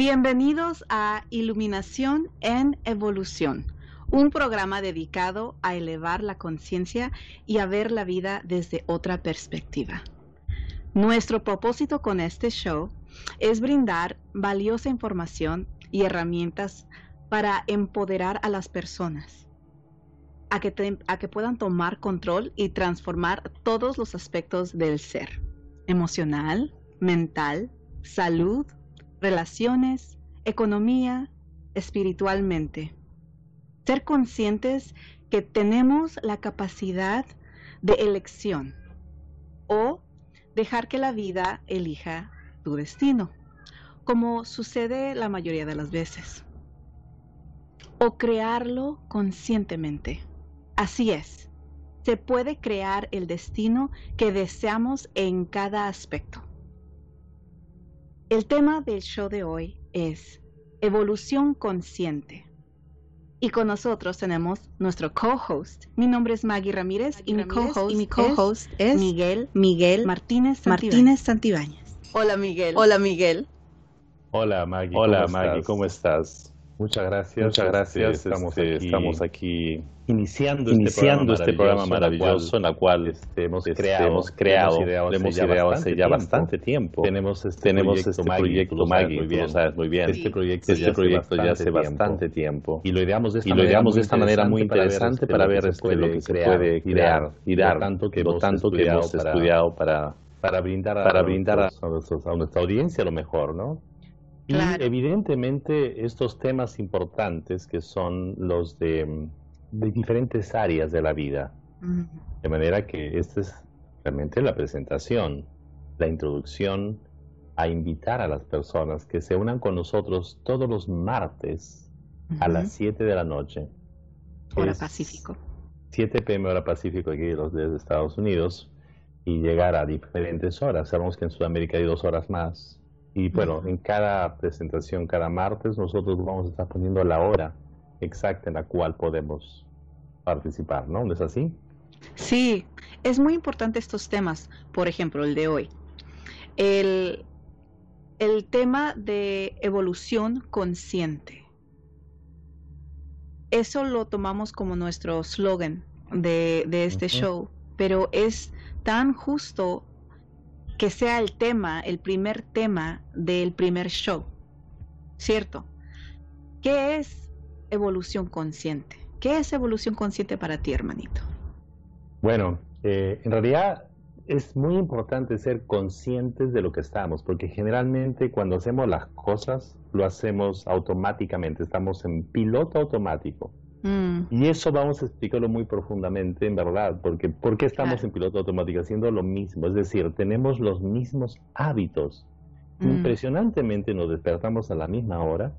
Bienvenidos a Iluminación en Evolución, un programa dedicado a elevar la conciencia y a ver la vida desde otra perspectiva. Nuestro propósito con este show es brindar valiosa información y herramientas para empoderar a las personas, a que, puedan tomar control y transformar todos los aspectos del ser, emocional, mental, salud, relaciones, economía, espiritualmente. Ser conscientes que tenemos la capacidad de elección o dejar que la vida elija tu destino, como sucede la mayoría de las veces. O crearlo conscientemente. Así es, se puede crear el destino que deseamos en cada aspecto. El tema del show de hoy es evolución consciente. Y con nosotros tenemos nuestro co-host. Mi nombre es Maggie Ramírez y mi co-host mi co-host es, Miguel Miguel Martínez Martínez Santibáñez. Hola Miguel. Hola Miguel. Hola Maggie. Hola ¿cómo Maggie, estás? ¿cómo estás? Muchas gracias. Muchas gracias. Este, estamos, este, aquí, estamos aquí iniciando, iniciando este programa maravilloso, en la cual este, hemos este, creado, hemos creado, hemos lo hemos hace, ya ideado hace ya bastante tiempo. Tenemos este Tenemos proyecto este proyecto Maggie, muy tú bien. lo sabes muy bien. Este proyecto, Este ya, hace proyecto ya bastante hace tiempo. bastante tiempo. Y lo ideamos de esta manera muy de esta manera muy interesante para ver este, lo que se puede crear y dar, tanto que lo hemos tanto que hemos para- estudiado para para brindar a, para brindar a- a nuestra audiencia lo mejor, ¿no? Y evidentemente estos temas importantes que son los de, de diferentes áreas de la vida, Mm, de manera que esta es realmente la presentación, la introducción a invitar a las personas que se unan con nosotros todos los martes a las 7 de la noche. Hora Pacífico. 7 pm hora Pacífico aquí de los de Estados Unidos y llegar a diferentes horas. Sabemos que en Sudamérica hay dos horas más. Y bueno, en cada presentación, cada martes, nosotros vamos a estar poniendo la hora exacta en la cual podemos participar, ¿no? ¿No es así? Sí, es muy importante estos temas, por ejemplo, el de hoy. El, el tema de evolución consciente. Eso lo tomamos como nuestro slogan de, de este show, pero es tan justo que sea el tema, el primer tema del primer show, ¿cierto? ¿Qué es evolución consciente? ¿Qué es evolución consciente para ti, hermanito? Bueno, eh, en realidad es muy importante ser conscientes de lo que estamos, porque generalmente cuando hacemos las cosas lo hacemos automáticamente, estamos en piloto automático. Mm, Y eso vamos a explicarlo muy profundamente, en verdad, porque ¿por qué estamos Claro. en piloto automático haciendo lo mismo? Es decir, tenemos los mismos hábitos. mm, Impresionantemente nos despertamos a la misma hora.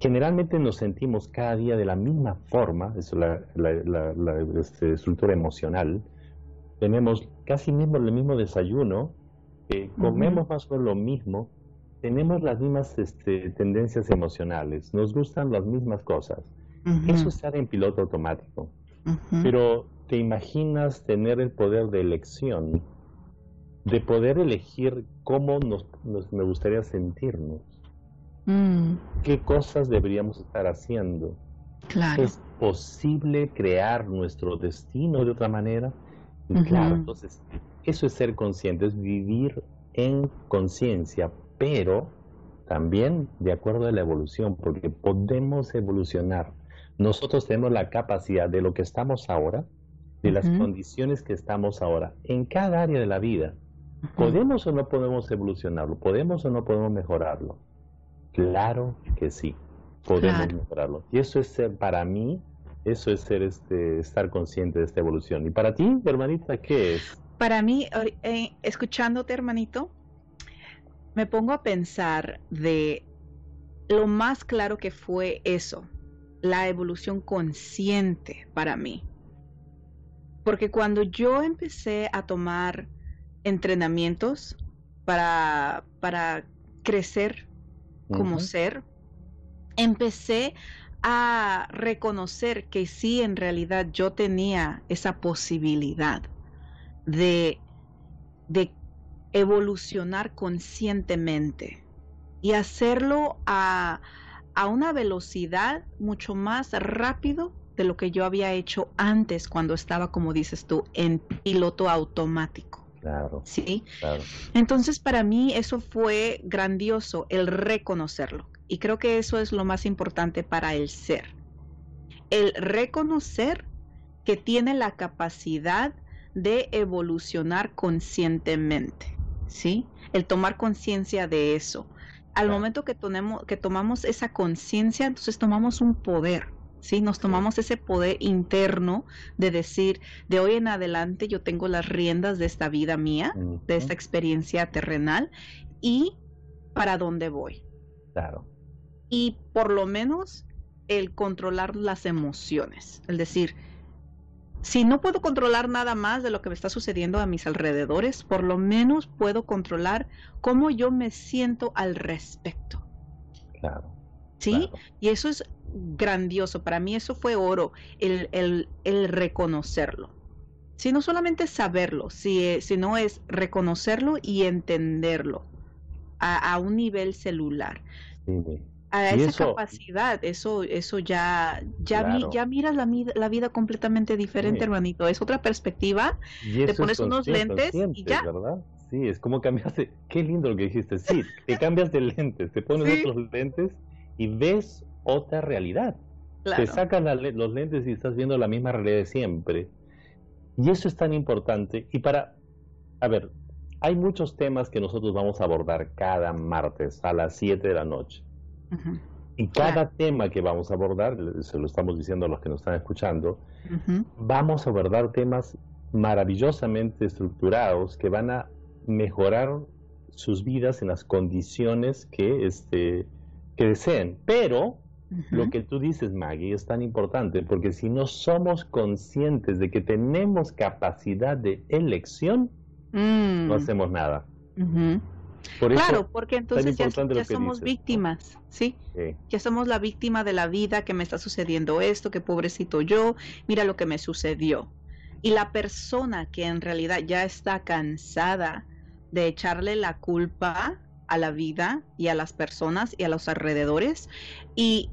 Generalmente nos sentimos cada día de la misma forma, es la, la- la- la, este, estructura emocional. Tenemos casi mismo el mismo desayuno, eh, comemos más o menos lo mismo, tenemos las mismas este, tendencias emocionales, nos gustan las mismas cosas. Ujú, Eso es estar en piloto automático. Pero ¿te imaginas tener el poder de elección? De poder elegir cómo nos, nos- me gustaría sentirnos. Mm, ¿Qué cosas deberíamos estar haciendo? claro. ¿Es posible crear nuestro destino de otra manera? Claro, entonces eso es ser consciente, es vivir en conciencia, pero también de acuerdo a la evolución, porque podemos evolucionar. Nosotros tenemos la capacidad de lo que estamos ahora, de las condiciones que estamos ahora, en cada área de la vida. ¿Podemos o no podemos evolucionarlo? ¿Podemos o no podemos mejorarlo? Claro que sí, podemos Claro. mejorarlo. Y eso es ser, para mí, eso es ser este, estar consciente de esta evolución. ¿Y para ti, hermanita, qué es? Para mí, eh, escuchándote, hermanito, me pongo a pensar de lo más claro que fue eso, la evolución consciente para mí. Porque cuando yo empecé a tomar entrenamientos para, para crecer como ser, empecé a reconocer que sí, en realidad yo tenía esa posibilidad de, de evolucionar conscientemente. y hacerlo a, a una velocidad mucho más rápido de lo que yo había hecho antes cuando estaba, como dices tú, en piloto automático. Claro. ¿Sí? Claro. Entonces, para mí eso fue grandioso, el reconocerlo. Y creo que eso es lo más importante para el ser. El reconocer que tiene la capacidad de evolucionar conscientemente. ¿Sí? El tomar conciencia de eso. Al Claro. momento que, tomemos, que tomamos esa conciencia, entonces tomamos un poder. ¿sí? Nos tomamos ese poder interno de decir, de hoy en adelante yo tengo las riendas de esta vida mía, de esta experiencia terrenal y para dónde voy. Claro. Y por lo menos el controlar las emociones, el decir, si no puedo controlar nada más de lo que me está sucediendo a mis alrededores, por lo menos puedo controlar cómo yo me siento al respecto. Claro. ¿Sí? claro. Y eso es grandioso. Para mí eso fue oro, el, el, el reconocerlo. Si no solamente saberlo, si, sino es reconocerlo y entenderlo a, a un nivel celular. Sí. A esa eso- capacidad, eso, eso ya, ya, miras la, vida completamente diferente, Sí. hermanito. Es otra perspectiva. Y es pones unos lentes y ya. ¿verdad? Sí, es como cambiaste. Qué lindo lo que dijiste. Sí, te cambias de lentes, te pones Sí. otros lentes y ves otra realidad. Claro. Te sacas la los lentes y estás viendo la misma realidad de siempre. Y eso es tan importante. Y para, a ver, hay muchos temas que nosotros vamos a abordar cada martes a las 7 de la noche. Y cada Claro. tema que vamos a abordar, se lo estamos diciendo a los que nos están escuchando, vamos a abordar temas maravillosamente estructurados que van a mejorar sus vidas en las condiciones que, este, que deseen. Pero lo que tú dices, Maggie, es tan importante porque si no somos conscientes de que tenemos capacidad de elección, Mm, no hacemos nada. ujú. Por eso, Claro, porque entonces ya, somos víctimas, ¿sí? Ya somos la víctima de la vida, que me está sucediendo esto, que pobrecito yo, mira lo que me sucedió. Y la persona que en realidad ya está cansada de echarle la culpa a la vida y a las personas y a los alrededores y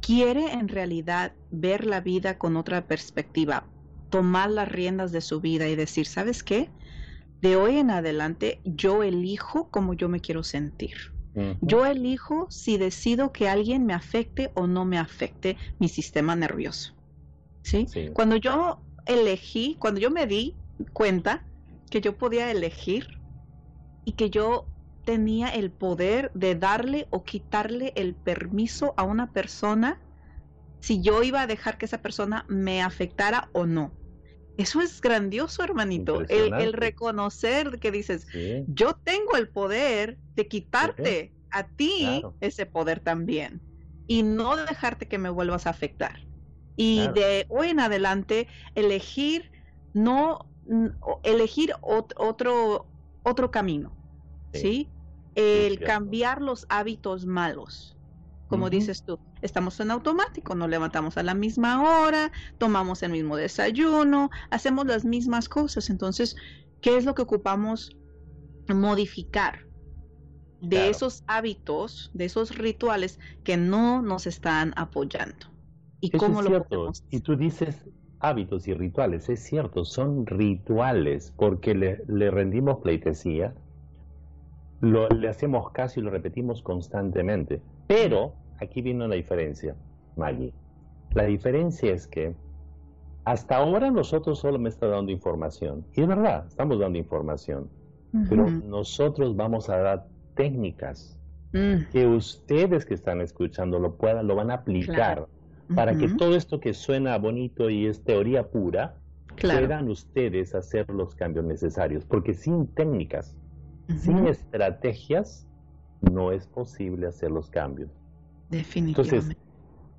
quiere en realidad ver la vida con otra perspectiva, tomar las riendas de su vida y decir, ¿sabes qué? De hoy en adelante yo elijo cómo yo me quiero sentir. Yo elijo si decido que alguien me afecte o no me afecte mi sistema nervioso. ¿Sí? Sí. Cuando yo elegí, cuando yo me di cuenta que yo podía elegir y que yo tenía el poder de darle o quitarle el permiso a una persona si yo iba a dejar que esa persona me afectara o no. Eso es grandioso, hermanito. El, reconocer que dices, sí, yo tengo el poder de quitarte a ti Claro. ese poder también y no dejarte que me vuelvas a afectar. Y Claro. de hoy en adelante elegir no elegir ot- otro otro camino, Sí. El cambiar los hábitos malos. Como dices tú, estamos en automático, nos levantamos a la misma hora, tomamos el mismo desayuno, hacemos las mismas cosas. Entonces, ¿qué es lo que ocupamos modificar? De Claro. esos hábitos, de esos rituales que no nos están apoyando. ¿Y Eso cómo es lo podemos? Y tú dices hábitos y rituales, es cierto, son rituales porque le, le rendimos pleitesía, lo, le hacemos caso y lo repetimos constantemente. Pero aquí viene una diferencia, Maggie. La diferencia es que hasta ahora nosotros solo me está dando información. Y es verdad, estamos dando información. Pero nosotros vamos a dar técnicas Mm, que ustedes que están escuchando lo puedan, lo van a aplicar para que todo esto que suena bonito y es teoría pura, claro. puedan ustedes hacer los cambios necesarios. Porque sin técnicas, sin estrategias, no es posible hacer los cambios. Definitivamente.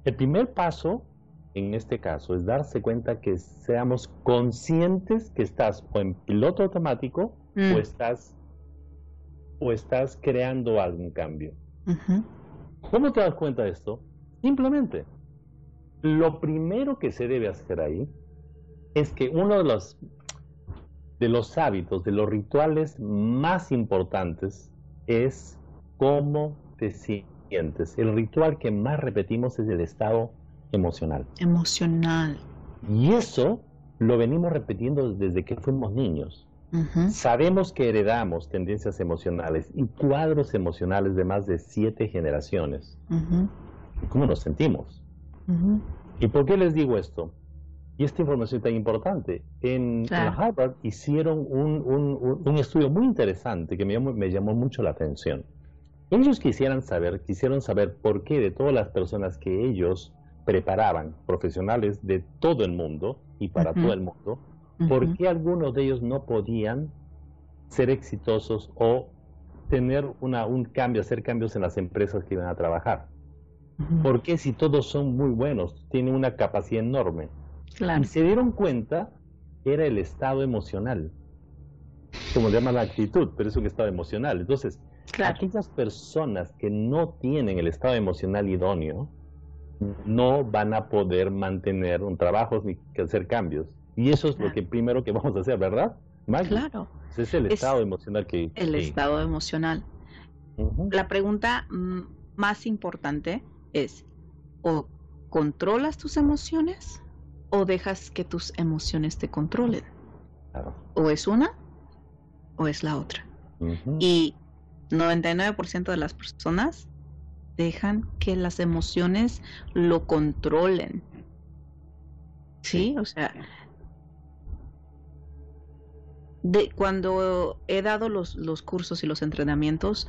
El primer paso, en este caso, es darse cuenta que seamos conscientes que estás o en piloto automático Mm, o estás o estás creando algún cambio. ¿Cómo te das cuenta de esto? Simplemente, lo primero que se debe hacer ahí es que uno de los, de los hábitos, de los rituales más importantes es cómo te sientes, el ritual que más repetimos es el estado emocional. Emocional. Y eso lo venimos repitiendo desde que fuimos niños. Sabemos que heredamos tendencias emocionales y cuadros emocionales de más de siete generaciones. ¿Cómo nos sentimos? ¿Y por qué les digo esto? Y esta información es tan importante. En, Harvard hicieron un, estudio muy interesante que me llamó, me llamó mucho la atención. Ellos quisieran saber, quisieron saber por qué de todas las personas que ellos preparaban, profesionales de todo el mundo y para todo el mundo, ¿por qué algunos de ellos no podían ser exitosos o tener una, un cambio, hacer cambios en las empresas que iban a trabajar? ¿Por qué si todos son muy buenos, tienen una capacidad enorme? Y se dieron cuenta que era el estado emocional, como se llama la actitud, pero es un estado emocional. Entonces, aquellas personas que no tienen el estado emocional idóneo, no van a poder mantener un trabajo ni hacer cambios. Y eso es lo que primero que vamos a hacer, ¿verdad? Claro. es el estado emocional que... El estado emocional. La pregunta mm, más importante es, ¿o controlas tus emociones o dejas que tus emociones te controlen? O es una o es la otra. Y 99% de las personas dejan que las emociones lo controlen. Sí, o sea, de cuando he dado los, los cursos y los entrenamientos,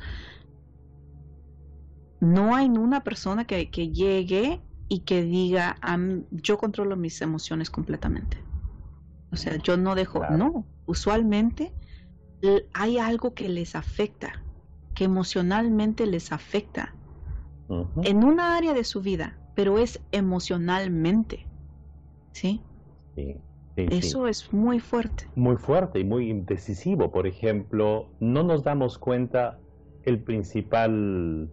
no hay una persona que, que llegue y que diga, yo controlo mis emociones completamente. O sea, yo no dejo, no, usualmente hay algo que les afecta, que emocionalmente les afecta en una área de su vida, pero es emocionalmente. ¿Sí? Sí. Eso es muy fuerte. Muy fuerte y muy decisivo. Por ejemplo, no nos damos cuenta el principal,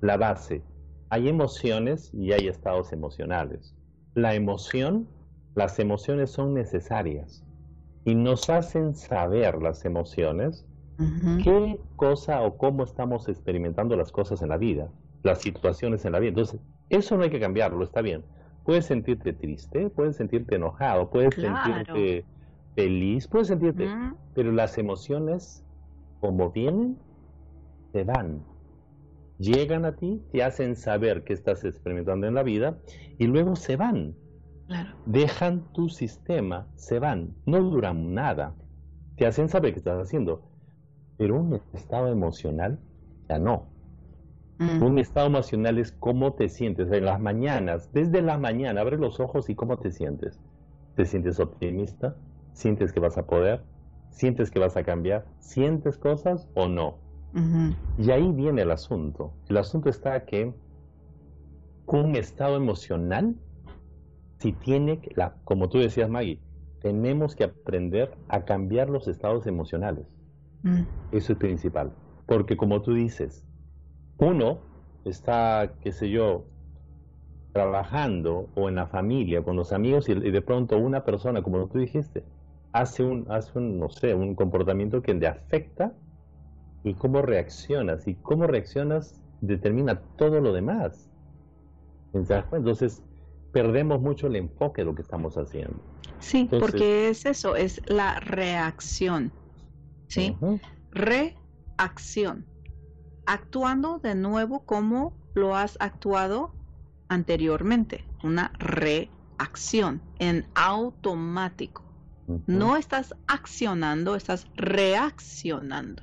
la base. Hay emociones y hay estados emocionales. La emoción, las emociones son necesarias y nos hacen saber las emociones qué cosa o cómo estamos experimentando las cosas en la vida las situaciones en la vida. Entonces, eso no hay que cambiarlo, está bien. Puedes sentirte triste, puedes sentirte enojado, puedes sentirte feliz, puedes sentirte... Pero las emociones, como vienen, te van. Llegan a ti, te hacen saber qué estás experimentando en la vida y luego se van. Dejan tu sistema, se van, no duran nada. Te hacen saber qué estás haciendo. Pero un estado emocional ya no. Mm. Un estado emocional es cómo te sientes en las mañanas, desde la mañana, abre los ojos y cómo te sientes. ¿Te sientes optimista? ¿Sientes que vas a poder? ¿Sientes que vas a cambiar? ¿Sientes cosas o no? Y ahí viene el asunto. El asunto está que un estado emocional, si tiene, la, como tú decías Maggie, tenemos que aprender a cambiar los estados emocionales. Mm. Eso es principal. Porque como tú dices, uno está, qué sé yo, trabajando o en la familia, con los amigos, y, de pronto una persona, como tú dijiste, hace un, hace un, no sé, un comportamiento que le afecta y cómo reaccionas. Y cómo reaccionas determina todo lo demás. Entonces, perdemos mucho el enfoque de lo que estamos haciendo. Sí, porque es eso, es la reacción. ¿Sí? Reacción actuando de nuevo como lo has actuado anteriormente, una reacción en automático. No estás accionando, estás reaccionando.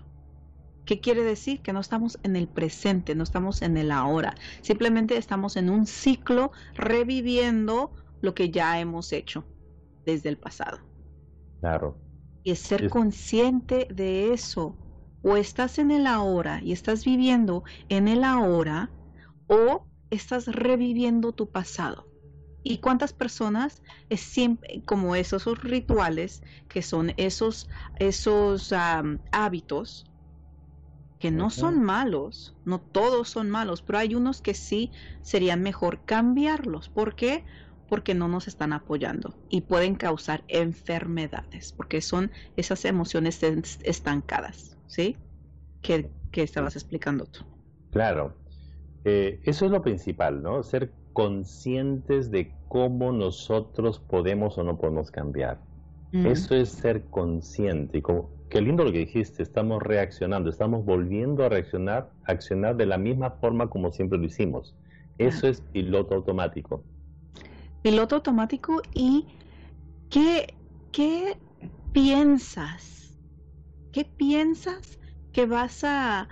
¿Qué quiere decir? Que no estamos en el presente, no estamos en el ahora. Simplemente estamos en un ciclo reviviendo lo que ya hemos hecho desde el pasado. Claro. Y es ser consciente de eso o estás en el ahora y estás viviendo en el ahora o estás reviviendo tu pasado. ¿Y cuántas personas es siempre como esos rituales que son esos esos hábitos que no son malos, no todos son malos, pero hay unos que sí serían mejor cambiarlos. ¿Por qué? Porque no nos están apoyando y pueden causar enfermedades, porque son esas emociones estancadas. ¿sí? ¿Qué, estabas explicando tú? Claro. Eh, eso es lo principal, ¿no? Ser conscientes de cómo nosotros podemos o no podemos cambiar. Eso es ser consciente. Y como, qué lindo lo que dijiste, estamos reaccionando, estamos volviendo a reaccionar, accionar de la misma forma como siempre lo hicimos. Eso es piloto automático. Piloto automático y ¿qué, qué piensas? ¿Qué piensas que vas a...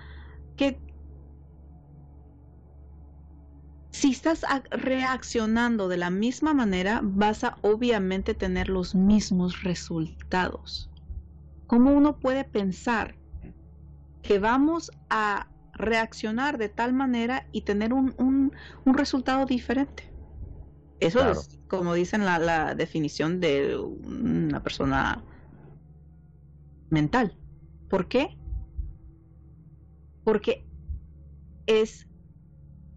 que si estás reaccionando de la misma manera, vas a obviamente tener los mismos resultados. ¿Cómo uno puede pensar que vamos a reaccionar de tal manera y tener un, resultado diferente? Eso es, como dicen la, la definición de una persona mental. ¿Por qué? Porque es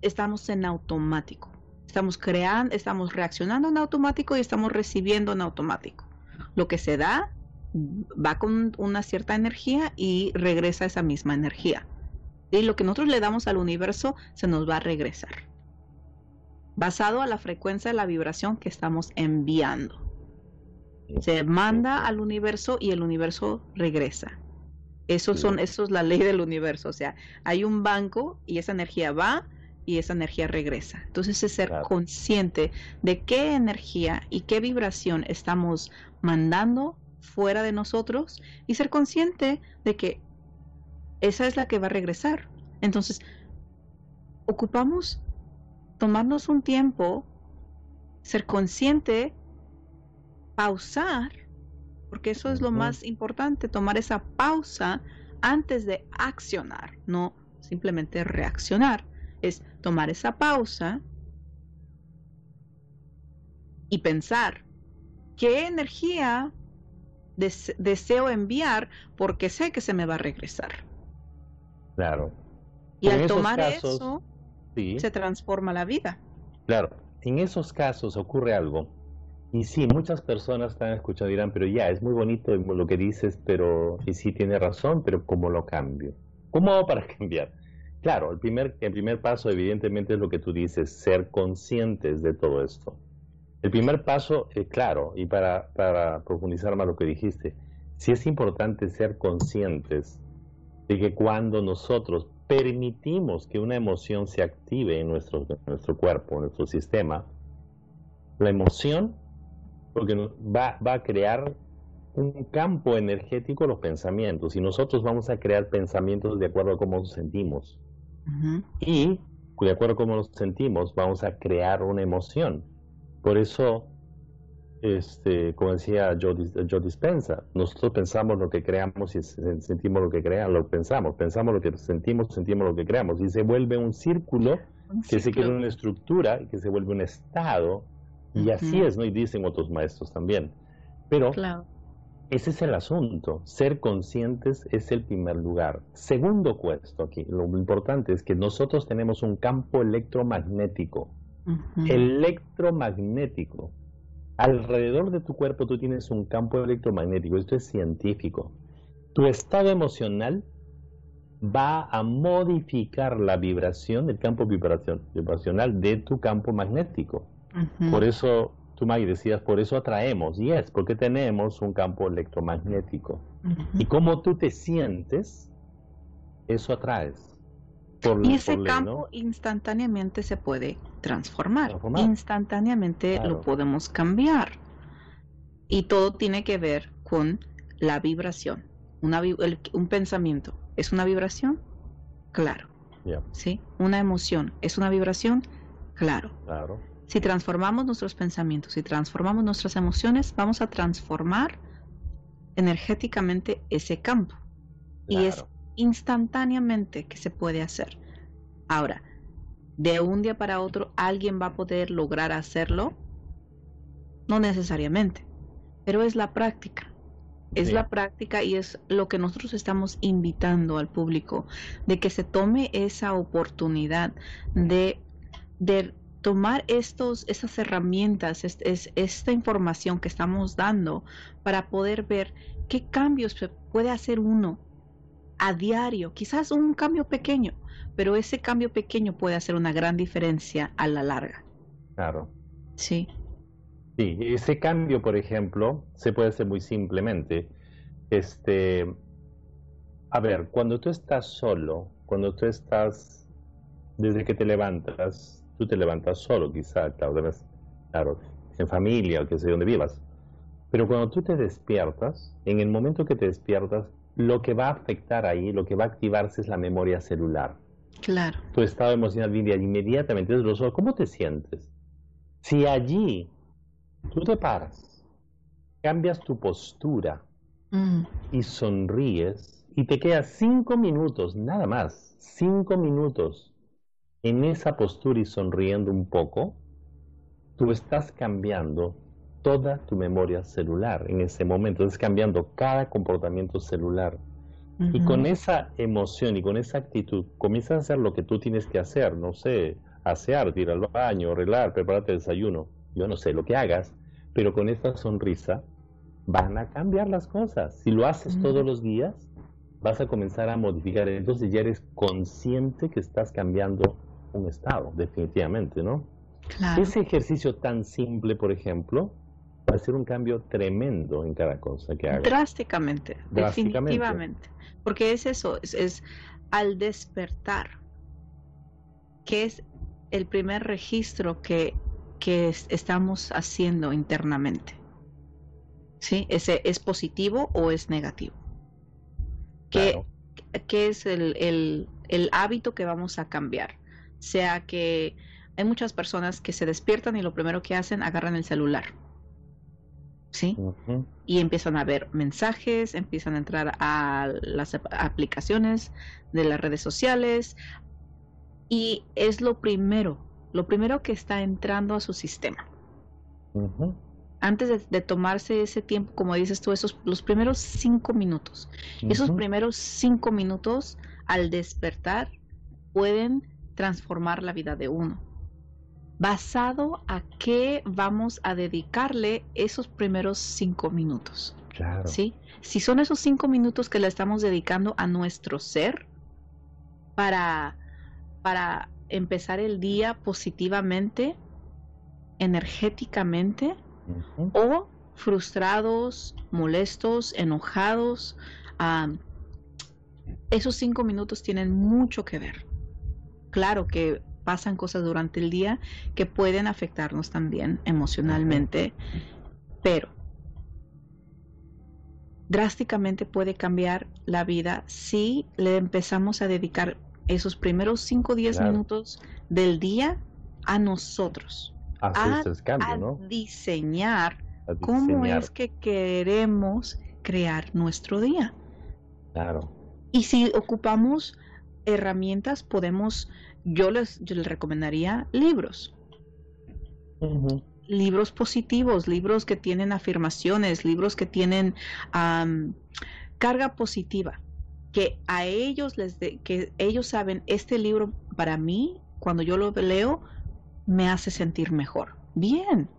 estamos en automático. Estamos creando, estamos reaccionando en automático y estamos recibiendo en automático. Lo que se da va con una cierta energía y regresa esa misma energía. Y lo que nosotros le damos al universo se nos va a regresar. Basado a la frecuencia de la vibración que estamos enviando. Se manda al universo y el universo regresa. Eso, son, eso es la ley del universo. O sea, hay un banco y esa energía va, y esa energía regresa. Entonces es ser consciente de qué energía y qué vibración estamos mandando fuera de nosotros y ser consciente de que esa es la que va a regresar. Entonces, ocupamos tomarnos un tiempo, ser consciente, pausar, porque eso es lo más importante, tomar esa pausa antes de accionar, no simplemente reaccionar es tomar esa pausa y pensar qué energía deseo enviar porque sé que se me va a regresar. Claro. Y al tomar eso, se transforma la vida. Claro, en esos casos ocurre algo. Y sí, muchas personas están escuchando y dirán, pero ya, es muy bonito lo que dices, pero, y sí tiene razón, pero ¿cómo lo cambio? ¿Cómo hago para cambiar? Claro, el primer, el primer paso evidentemente es lo que tú dices, ser conscientes de todo esto. El primer paso, es claro, y para, para profundizar más lo que dijiste, sí es importante ser conscientes de que cuando nosotros permitimos que una emoción se active en nuestro, nuestro cuerpo, en nuestro sistema, la emoción porque va, va a crear un campo energético los pensamientos y nosotros vamos a crear pensamientos de acuerdo a cómo nos sentimos. Y de acuerdo a cómo nos sentimos, vamos a crear una emoción. Por eso, este, como decía Joe, Dispensa, nosotros pensamos lo que creamos y sentimos lo que creamos, lo pensamos, pensamos lo que sentimos, sentimos lo que creamos. Y se vuelve un círculo que se crea una estructura, que se vuelve un estado, y así es, ¿no? Y dicen otros maestros también. Pero ese es el asunto. Ser conscientes es el primer lugar. Segundo puesto aquí, lo importante es que nosotros tenemos un campo electromagnético. Electromagnético. Alrededor de tu cuerpo tú tienes un campo electromagnético. Esto es científico. Tu estado emocional va a modificar la vibración, el campo vibracional de tu campo magnético. Por eso tú, Maggie, decías, por eso atraemos. Y es porque tenemos un campo electromagnético. Y como tú te sientes, eso atraes. Y ese campo instantáneamente se puede transformar. Instantáneamente lo podemos cambiar. Y todo tiene que ver con la vibración. Una, un pensamiento es una vibración, claro. ¿Sí? Una emoción es una vibración, claro. Claro. Si transformamos nuestros pensamientos, si transformamos nuestras emociones, vamos a transformar energéticamente ese campo. Y es instantáneamente que se puede hacer. Ahora, de un día para otro, ¿alguien va a poder lograr hacerlo? No necesariamente, pero es la práctica. Es la práctica y es lo que nosotros estamos invitando al público, de que se tome esa oportunidad de, de tomar estos, estas herramientas, es, esta información que estamos dando para poder ver qué cambios puede hacer uno a diario, quizás un cambio pequeño, pero ese cambio pequeño puede hacer una gran diferencia a la larga. Claro. Sí. Sí, ese cambio, por ejemplo, se puede hacer muy simplemente. Este, a ver, cuando tú estás solo, cuando tú estás, desde que te levantas, tú te levantas solo, quizá, claro, claro, en familia o que sé dónde vivas. Pero cuando tú te despiertas, en el momento que te despiertas, lo que va a afectar ahí, lo que va a activarse es la memoria celular. Claro. Tu estado emocional viene inmediatamente desde los ojos. ¿Cómo te sientes? Si allí tú te paras, cambias tu postura Mm, y sonríes y te quedas cinco minutos, nada más, cinco minutos en esa postura y sonriendo un poco, tú estás cambiando toda tu memoria celular en ese momento, estás cambiando cada comportamiento celular. Y con esa emoción y con esa actitud comienzas a hacer lo que tú tienes que hacer, no sé, asear, ir al baño, arreglar, prepararte el desayuno, yo no sé lo que hagas, pero con esta sonrisa van a cambiar las cosas. Si lo haces todos los días, vas a comenzar a modificar, entonces ya eres consciente que estás cambiando un estado, definitivamente, ¿no? Claro. Ese ejercicio tan simple, por ejemplo, va a ser un cambio tremendo en cada cosa que hagas. Drásticamente, Drásticamente. definitivamente. Porque es eso, es, es al despertar, que es el primer registro que, que es- estamos haciendo internamente. ¿Sí? Ese, ¿Es positivo o es negativo? ¿Qué, Claro. qué es el, el- el hábito que vamos a cambiar? Sea que hay muchas personas que se despiertan y lo primero que hacen, agarran el celular. ¿Sí? Y empiezan a ver mensajes, empiezan a entrar a las ap- aplicaciones de las redes sociales y es lo primero, lo primero que está entrando a su sistema. Antes de, de tomarse ese tiempo, como dices tú, esos los primeros cinco minutos. Esos primeros cinco minutos al despertar pueden transformar la vida de uno. ¿Basado a qué vamos a dedicarle esos primeros cinco minutos? Claro. ¿sí? Si son esos cinco minutos que le estamos dedicando a nuestro ser para, para empezar el día positivamente, energéticamente, o frustrados, molestos, enojados, esos cinco minutos tienen mucho que ver. Claro que pasan cosas durante el día que pueden afectarnos también emocionalmente, pero drásticamente puede cambiar la vida si le empezamos a dedicar esos primeros 5 o 10 Claro. minutos del día a nosotros, a- es el cambio, a ¿no? diseñar A cómo diseñar. es que queremos crear nuestro día. Claro. Y si ocupamos herramientas, podemos, yo les, yo les recomendaría libros, libros positivos, libros que tienen afirmaciones, libros que tienen am, carga positiva, que a ellos les de- que ellos saben este libro para mí cuando yo lo leo me hace sentir mejor. Bien.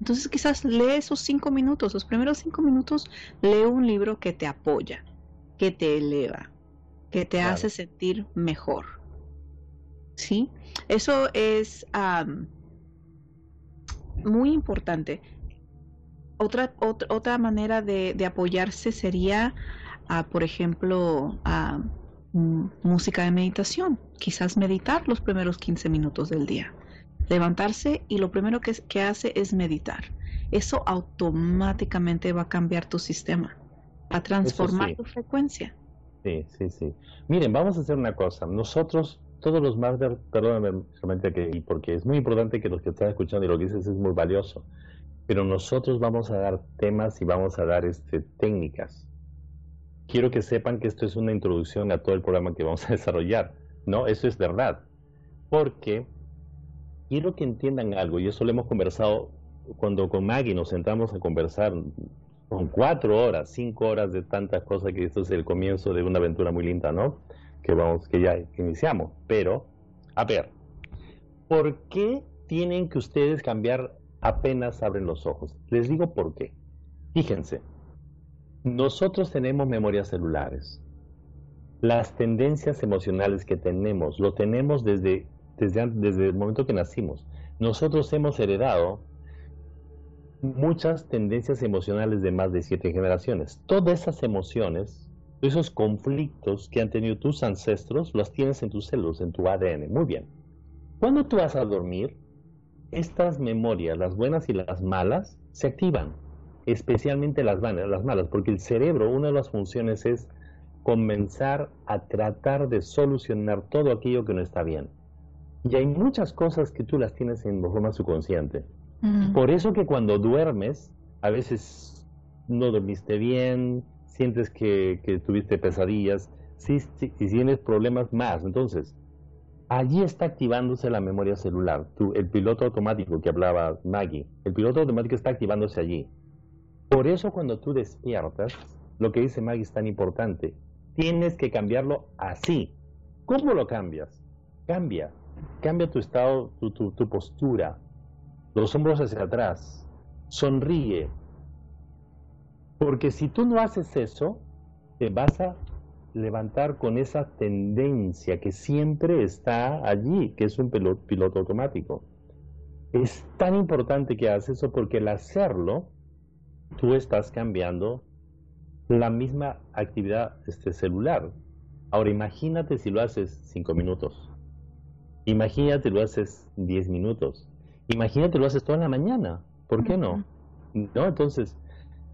Entonces quizás lee esos cinco minutos, los primeros cinco minutos, lee un libro que te apoya, que te eleva, que te Claro. hace sentir mejor. ¿Sí? Eso es muy importante. Otra, otra, otra manera de, de apoyarse sería, ah, por ejemplo, ah, música de meditación. Quizás meditar los primeros 15 minutos del día. Levantarse y lo primero que, que hace es meditar. Eso automáticamente va a cambiar tu sistema, va a transformar sí. tu frecuencia. Sí, sí, sí. Miren, vamos a hacer una cosa. Nosotros, todos los masters, perdóname solamente que, porque es muy importante que los que están escuchando y lo que dices es muy valioso, pero nosotros vamos a dar temas y vamos a dar este, técnicas. Quiero que sepan que esto es una introducción a todo el programa que vamos a desarrollar. No, eso es verdad. Porque quiero que entiendan algo, y eso lo hemos conversado cuando con Maggie nos sentamos a conversar con cuatro horas, cinco horas de tantas cosas que esto es el comienzo de una aventura muy linda, ¿no? Que vamos, que ya iniciamos. Pero, a ver, ¿por qué tienen que ustedes cambiar apenas abren los ojos? Les digo por qué. Fíjense, nosotros tenemos memorias celulares. las tendencias emocionales que tenemos, lo tenemos desde, desde, desde el momento que nacimos. Nosotros hemos heredado muchas tendencias emocionales de más de siete generaciones. Todas esas emociones, esos conflictos que han tenido tus ancestros, los tienes en tus células, en tu ADN. Muy bien. Cuando tú vas a dormir, estas memorias, las buenas y las malas, se activan, especialmente las, las malas, porque el cerebro, una de las funciones es comenzar a tratar de solucionar todo aquello que no está bien. Y hay muchas cosas que tú las tienes en forma subconsciente. Por eso que cuando duermes, a veces no dormiste bien, sientes que, tuviste pesadillas, y tienes problemas más. Entonces, allí está activándose la memoria celular, el piloto automático que hablaba Maggie. El piloto automático está activándose allí. Por eso cuando tú despiertas, lo que dice Maggie es tan importante. Tienes que cambiarlo así. ¿Cómo lo cambias? Cambia. Cambia tu estado, tu postura, los hombros hacia atrás, sonríe. Porque si tú no haces eso, te vas a levantar con esa tendencia que siempre está allí, que es un piloto, automático. Es tan importante que hagas eso porque al hacerlo, tú estás cambiando la misma actividad este, celular. Ahora imagínate si lo haces cinco minutos. Imagínate lo haces diez minutos. Imagínate, lo haces toda la mañana. ¿Por qué no? ¿No? Entonces,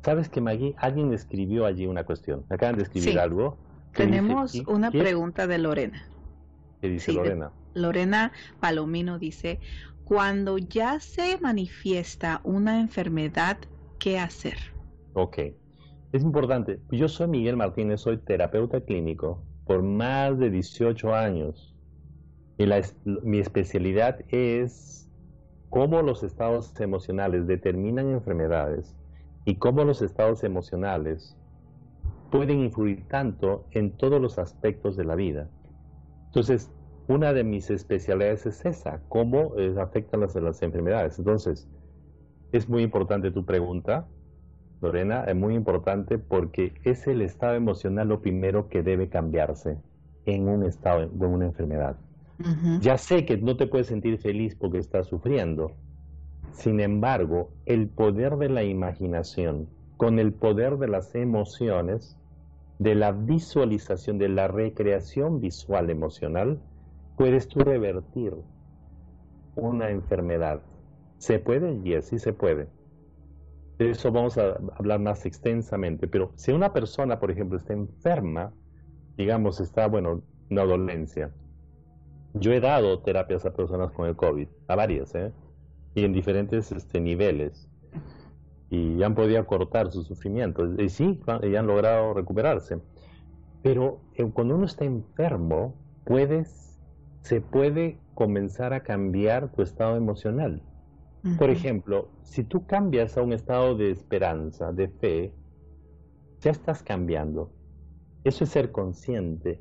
¿sabes que Maggie? Alguien escribió allí una cuestión. Acaban de escribir algo. Tenemos una pregunta de Lorena. ¿Qué dice Lorena? Lorena Palomino dice, cuando ya se manifiesta una enfermedad, ¿qué hacer? Ok. Es importante. Yo soy Miguel Martínez, soy terapeuta clínico por más de 18 años. Y la, mi especialidad es cómo los estados emocionales determinan enfermedades y cómo los estados emocionales pueden influir tanto en todos los aspectos de la vida. Entonces, una de mis especialidades es esa, cómo eh, afectan las, las enfermedades. Entonces, es muy importante tu pregunta, Lorena, es muy importante porque es el estado emocional lo primero que debe cambiarse en un estado de una enfermedad. Ya sé que no te puedes sentir feliz porque estás sufriendo. Sin embargo, el poder de la imaginación, con el poder de las emociones, de la visualización, de la recreación visual emocional, puedes tú revertir una enfermedad. ¿Se puede? y sí se puede. De eso vamos a hablar más extensamente. Pero si una persona, por ejemplo, está enferma, digamos, está, bueno, una dolencia, yo he dado terapias a personas con el COVID, a varias, ¿eh? Y en diferentes este, niveles. Y han podido cortar su sufrimiento. Y sí, y han logrado recuperarse. Pero eh, cuando uno está enfermo, puedes, se puede comenzar a cambiar tu estado emocional. Por ejemplo, si tú cambias a un estado de esperanza, de fe, ya estás cambiando. Eso es ser consciente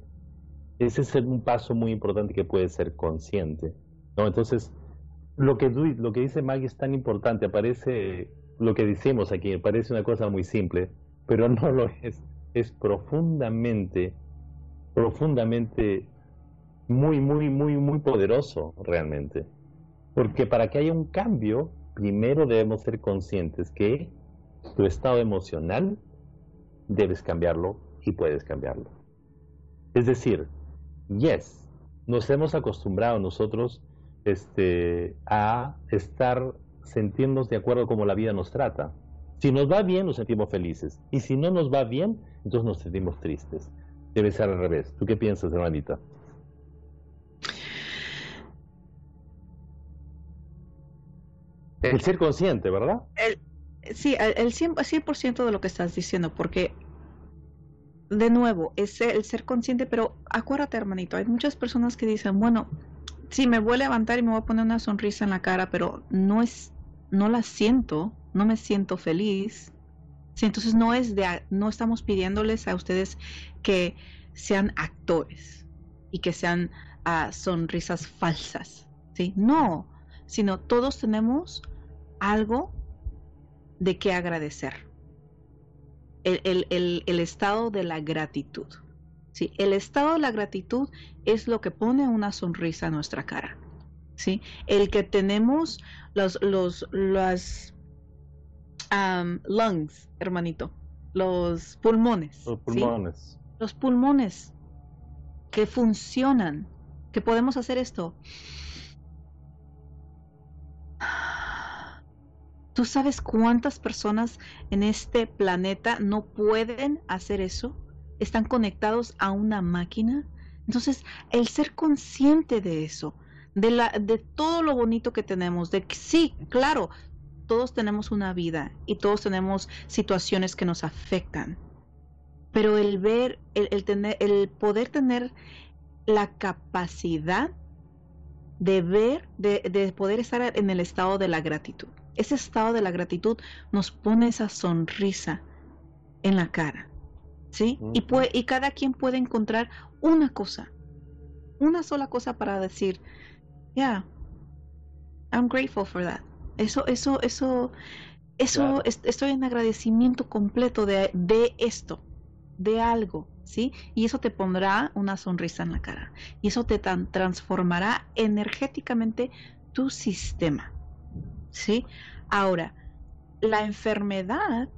ese es un paso muy importante que puede ser consciente. ¿no? Entonces, lo que, lo que dice Maggie es tan importante, parece, lo que decimos aquí, parece una cosa muy simple, pero no lo es. Es profundamente, profundamente, muy, muy, muy, muy poderoso realmente. Porque para que haya un cambio, primero debemos ser conscientes que tu estado emocional debes cambiarlo y puedes cambiarlo. Es decir, yes, nos hemos acostumbrado nosotros este, a estar, sentirnos de acuerdo como la vida nos trata. Si nos va bien, nos sentimos felices. Y si no nos va bien, entonces nos sentimos tristes. Debe ser al revés. ¿Tú qué piensas, hermanita? El ser consciente, ¿verdad? sí, el 100%, de lo que estás diciendo, porque de nuevo, es el ser consciente, pero acuérdate, hermanito, hay muchas personas que dicen, bueno, sí, me voy a levantar y me voy a poner una sonrisa en la cara, pero no es, no la siento, no me siento feliz. Sí, entonces no es de, no estamos pidiéndoles a ustedes que sean actores y que sean uh, sonrisas falsas, ¿sí? No, sino todos tenemos algo de qué agradecer el, el, el, estado de la gratitud. Sí, el estado de la gratitud es lo que pone una sonrisa a nuestra cara. ¿sí? El que tenemos los, los, las lungs, hermanito, los pulmones. Los pulmones. Los pulmones que funcionan, que podemos hacer esto. ¿Tú sabes cuántas personas en este planeta no pueden hacer eso? Están conectados a una máquina. Entonces, el ser consciente de eso, de, la, de todo lo bonito que tenemos, de que sí, claro, todos tenemos una vida y todos tenemos situaciones que nos afectan. Pero el ver, el, tener, el poder tener la capacidad de ver, de, de poder estar en el estado de la gratitud ese estado de la gratitud nos pone esa sonrisa en la cara. ¿Sí? y, puede, y cada quien puede encontrar una cosa, una sola cosa para decir, yeah, I'm grateful for that. Eso, eso, eso, eso, estoy en agradecimiento completo de, de esto, de algo, ¿sí? Y eso te pondrá una sonrisa en la cara. Y eso te transformará energéticamente tu sistema. ¿sí? Ahora, la enfermedad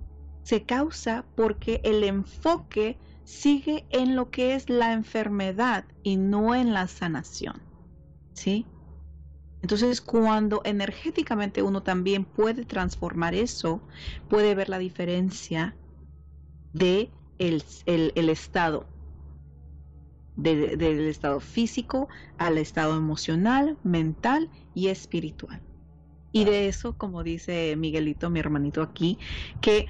se causa porque el enfoque sigue en lo que es la enfermedad y no en la sanación, ¿sí? Entonces, cuando energéticamente uno también puede transformar eso, puede ver la diferencia de el, estado, del estado físico al estado emocional, mental y espiritual. Y de eso, como dice Miguelito, mi hermanito aquí, que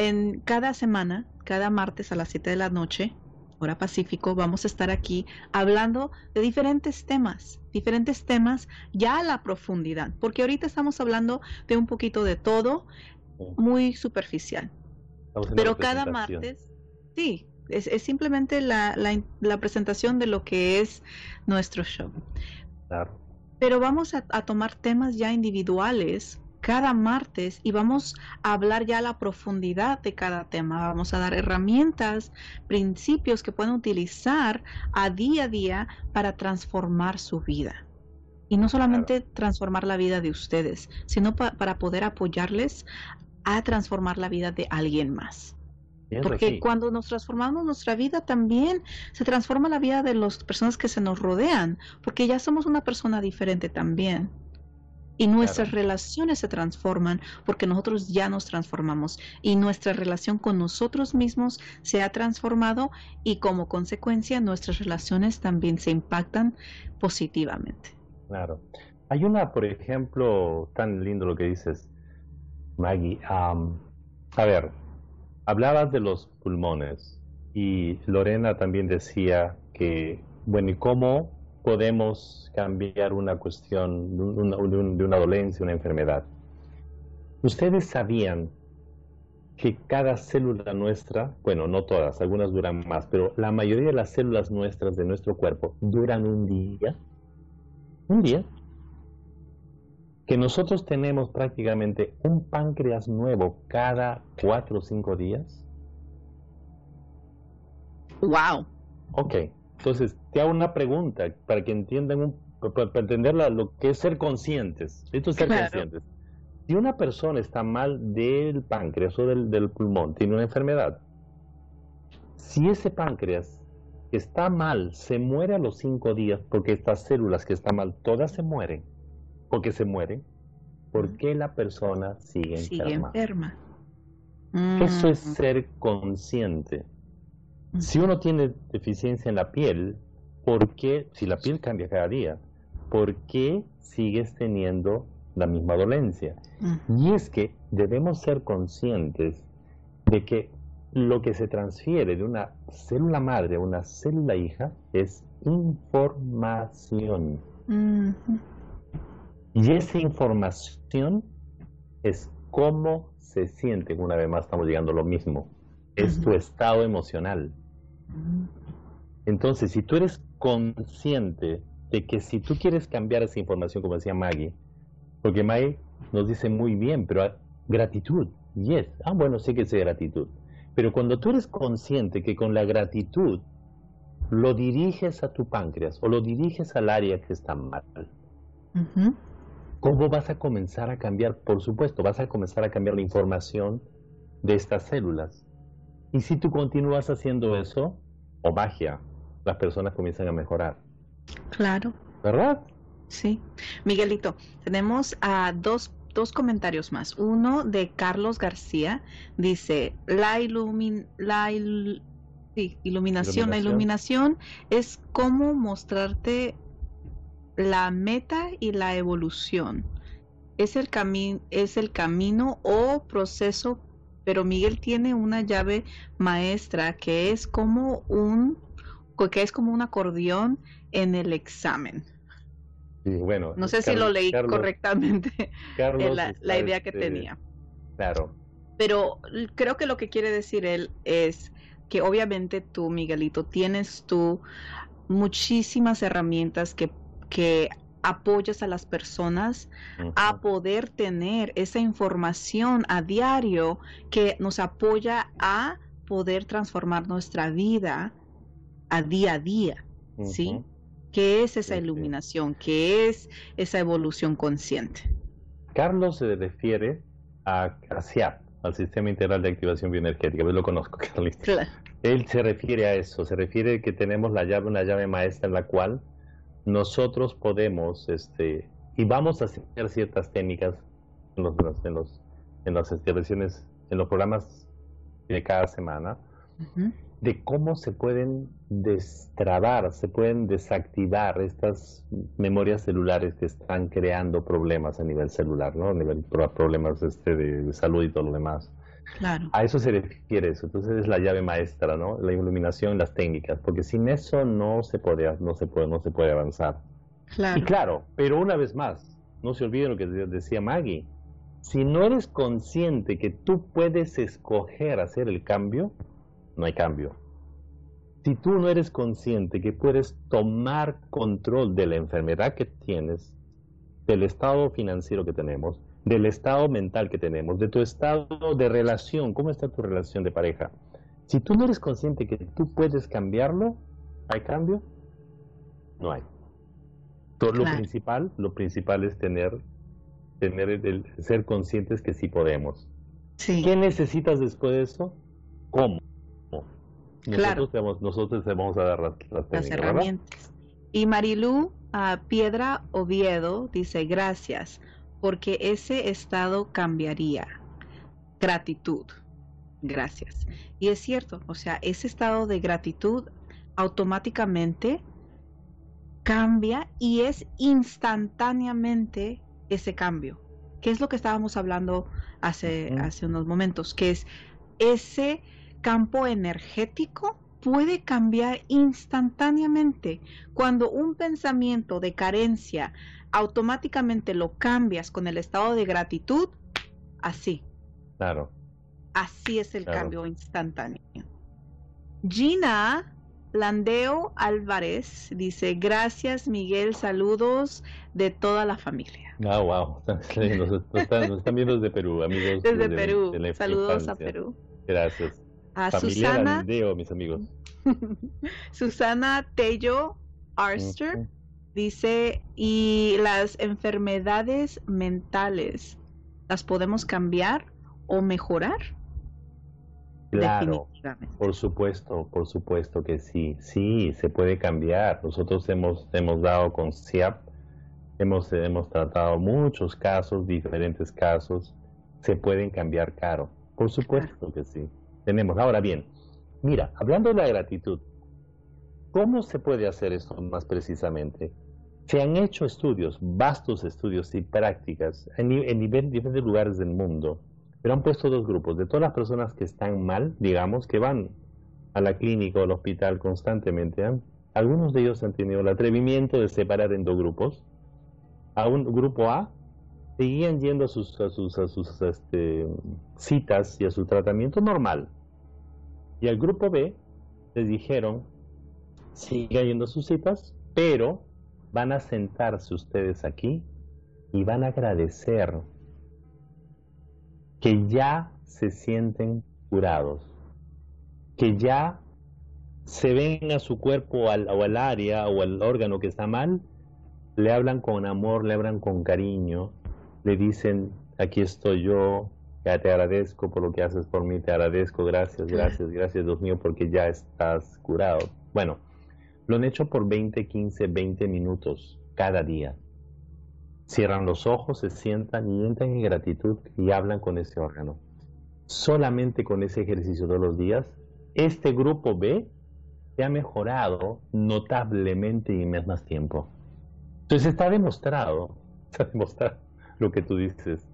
en cada semana, cada martes a las 7 de la noche, hora Pacífico, vamos a estar aquí hablando de diferentes temas, diferentes temas ya a la profundidad, porque ahorita estamos hablando de un poquito de todo, muy superficial. Pero cada martes, sí, es, simplemente la, la, presentación de lo que es nuestro show. Claro. Pero vamos a, tomar temas ya individuales cada martes y vamos a hablar ya a la profundidad de cada tema. Vamos a dar herramientas, principios que pueden utilizar a día a día para transformar su vida. Y no solamente transformar la vida de ustedes, sino para poder apoyarles a transformar la vida de alguien más. Porque cuando nos transformamos nuestra vida también se transforma la vida de las personas que se nos rodean, porque ya somos una persona diferente también. Y nuestras relaciones se transforman porque nosotros ya nos transformamos y nuestra relación con nosotros mismos se ha transformado y como consecuencia nuestras relaciones también se impactan positivamente. Claro. Hay una, por ejemplo, tan lindo lo que dices, Maggie. a ver, Hablabas de los pulmones y Lorena también decía que, bueno, ¿y cómo podemos cambiar una cuestión de una, dolencia, una enfermedad? ¿Ustedes sabían que cada célula nuestra, bueno, no todas, algunas duran más, pero la mayoría de las células nuestras de nuestro cuerpo duran un día? Un día que nosotros tenemos prácticamente un páncreas nuevo cada cuatro o cinco días? Wow. Ok, entonces te hago una pregunta para que entiendan, un, para, entender lo que es ser conscientes. Esto es ser conscientes. Si una persona está mal del páncreas o del, del pulmón, tiene una enfermedad, si ese páncreas está mal, se muere a los cinco días porque estas células que están mal, todas se mueren porque se mueren, ¿por qué la persona sigue, sigue enferma? Eso es mm. ser consciente. Si uno tiene deficiencia en la piel, ¿por qué, si la piel cambia cada día, ¿por qué sigues teniendo la misma dolencia? Y es que debemos ser conscientes de que lo que se transfiere de una célula madre a una célula hija es información. Y esa información es cómo se siente, una vez más estamos llegando a lo mismo, es tu estado emocional. Entonces, si tú eres consciente de que si tú quieres cambiar esa información, como decía Maggie, porque Maggie nos dice muy bien, pero gratitud, yes, ah, bueno, sé que es gratitud, pero cuando tú eres consciente que con la gratitud lo diriges a tu páncreas o lo diriges al área que está mal. ¿cómo vas a comenzar a cambiar? Por supuesto, vas a comenzar a cambiar la información de estas células. Y si tú continúas haciendo eso, o magia, las personas comienzan a mejorar, Claro, ¿verdad? sí. Miguelito, tenemos a dos, dos comentarios más. Uno de Carlos García dice, la, ilumin, la il- sí, iluminación, la iluminación es cómo mostrarte la meta y la evolución. Es el, cami- es el camino o proceso, pero Miguel tiene una llave maestra que es como un que es como un acordeón en el examen. Y bueno, No sé si lo leí Carlos- correctamente, Carlos la, idea que este, tenía. Claro, Pero creo que lo que quiere decir él es que obviamente tú, Miguelito, tienes tú muchísimas herramientas que, que apoyas a las personas a poder tener esa información a diario que nos apoya a poder transformar nuestra vida a día a día, ¿sí? ¿Qué es esa iluminación? ¿Qué es esa evolución consciente? Carlos se refiere a, a SIAP, al Sistema Integral de Activación Bioenergética. Yo lo conozco, Carlos. Claro. Él se refiere a eso, se refiere a que tenemos la llave, una llave maestra en la cual nosotros podemos, este, y vamos a hacer ciertas técnicas en los, en los, en las expresiones, en los programas de cada semana, de cómo se pueden destrabar, se pueden desactivar estas memorias celulares que están creando problemas a nivel celular, ¿no? A nivel pro- problemas este, de salud y todo lo demás. Claro. A eso se refiere eso. Entonces es la llave maestra, ¿no? La iluminación, las técnicas, porque sin eso no se puede, no se puede, no se puede avanzar. Claro. Y claro, pero una vez más, no se olviden lo que de- decía Maggie. Si no eres consciente que tú puedes escoger hacer el cambio, no hay cambio. Si tú no eres consciente que puedes tomar control de la enfermedad que tienes, del estado financiero que tenemos, del estado mental que tenemos, de tu estado de relación, cómo está tu relación de pareja. Si tú no eres consciente que tú puedes cambiarlo, ¿hay cambio? No hay. To- Lo principal, lo principal es tener, tener el, el- ser conscientes que sí podemos. Sí. ¿Qué necesitas después de eso? ¿Cómo? Nosotros, Claro. nosotros te vamos a dar las, las las técnicas, ¿verdad? herramientas. Y Marilú a Piedra Oviedo dice gracias, porque ese estado cambiaría. Gratitud. Gracias. Y es cierto, o sea, ese estado de gratitud automáticamente cambia y es instantáneamente ese cambio. ¿Qué es lo que estábamos hablando hace, hace unos momentos? Que es ese campo energético puede cambiar instantáneamente. Cuando un pensamiento de carencia automáticamente lo cambias con el estado de gratitud, así, Claro. así es el Claro. cambio instantáneo. Gina Landeo Álvarez dice, gracias Miguel, saludos de toda la familia. Ah, wow. Nos, están, nos están viendo desde Perú, amigos. Desde de- Perú, saludos a. Perú. Gracias. A Familiar Susana, Andeo, mis amigos. Susana Tello Arster. Dice, y las enfermedades mentales, ¿las podemos cambiar o mejorar? Claro. Por supuesto, por supuesto que sí, sí, se puede cambiar. Nosotros hemos, hemos dado con SIAP, hemos, hemos tratado muchos casos, diferentes casos, se pueden cambiar caro. Por supuesto que sí. Tenemos. Ahora bien, mira, hablando de la gratitud, ¿cómo se puede hacer esto más precisamente? Se han hecho estudios, vastos estudios y prácticas en, en diferentes lugares del mundo pero han puesto dos grupos, de todas las personas que están mal, digamos, que van a la clínica o al hospital constantemente, ¿eh? algunos de ellos han tenido el atrevimiento de separar en dos grupos. A un grupo A seguían yendo a sus, a sus, a sus este, citas y a su tratamiento normal. Y al grupo B les dijeron, sigan yendo a sus citas, pero van a sentarse ustedes aquí y van a agradecer que ya se sienten curados, que ya se ven a su cuerpo al, o al área o al órgano que está mal, le hablan con amor, le hablan con cariño, le dicen, aquí estoy yo, ya te agradezco por lo que haces por mí, te agradezco, gracias, gracias, gracias Dios mío, porque ya estás curado. Bueno, lo han hecho por 20, 15, 20 minutos cada día. Cierran los ojos, se sientan y entran en gratitud y hablan con ese órgano. Solamente con ese ejercicio todos los días, este grupo B se ha mejorado notablemente y en más tiempo. Entonces está demostrado, está demostrado lo que tú dices,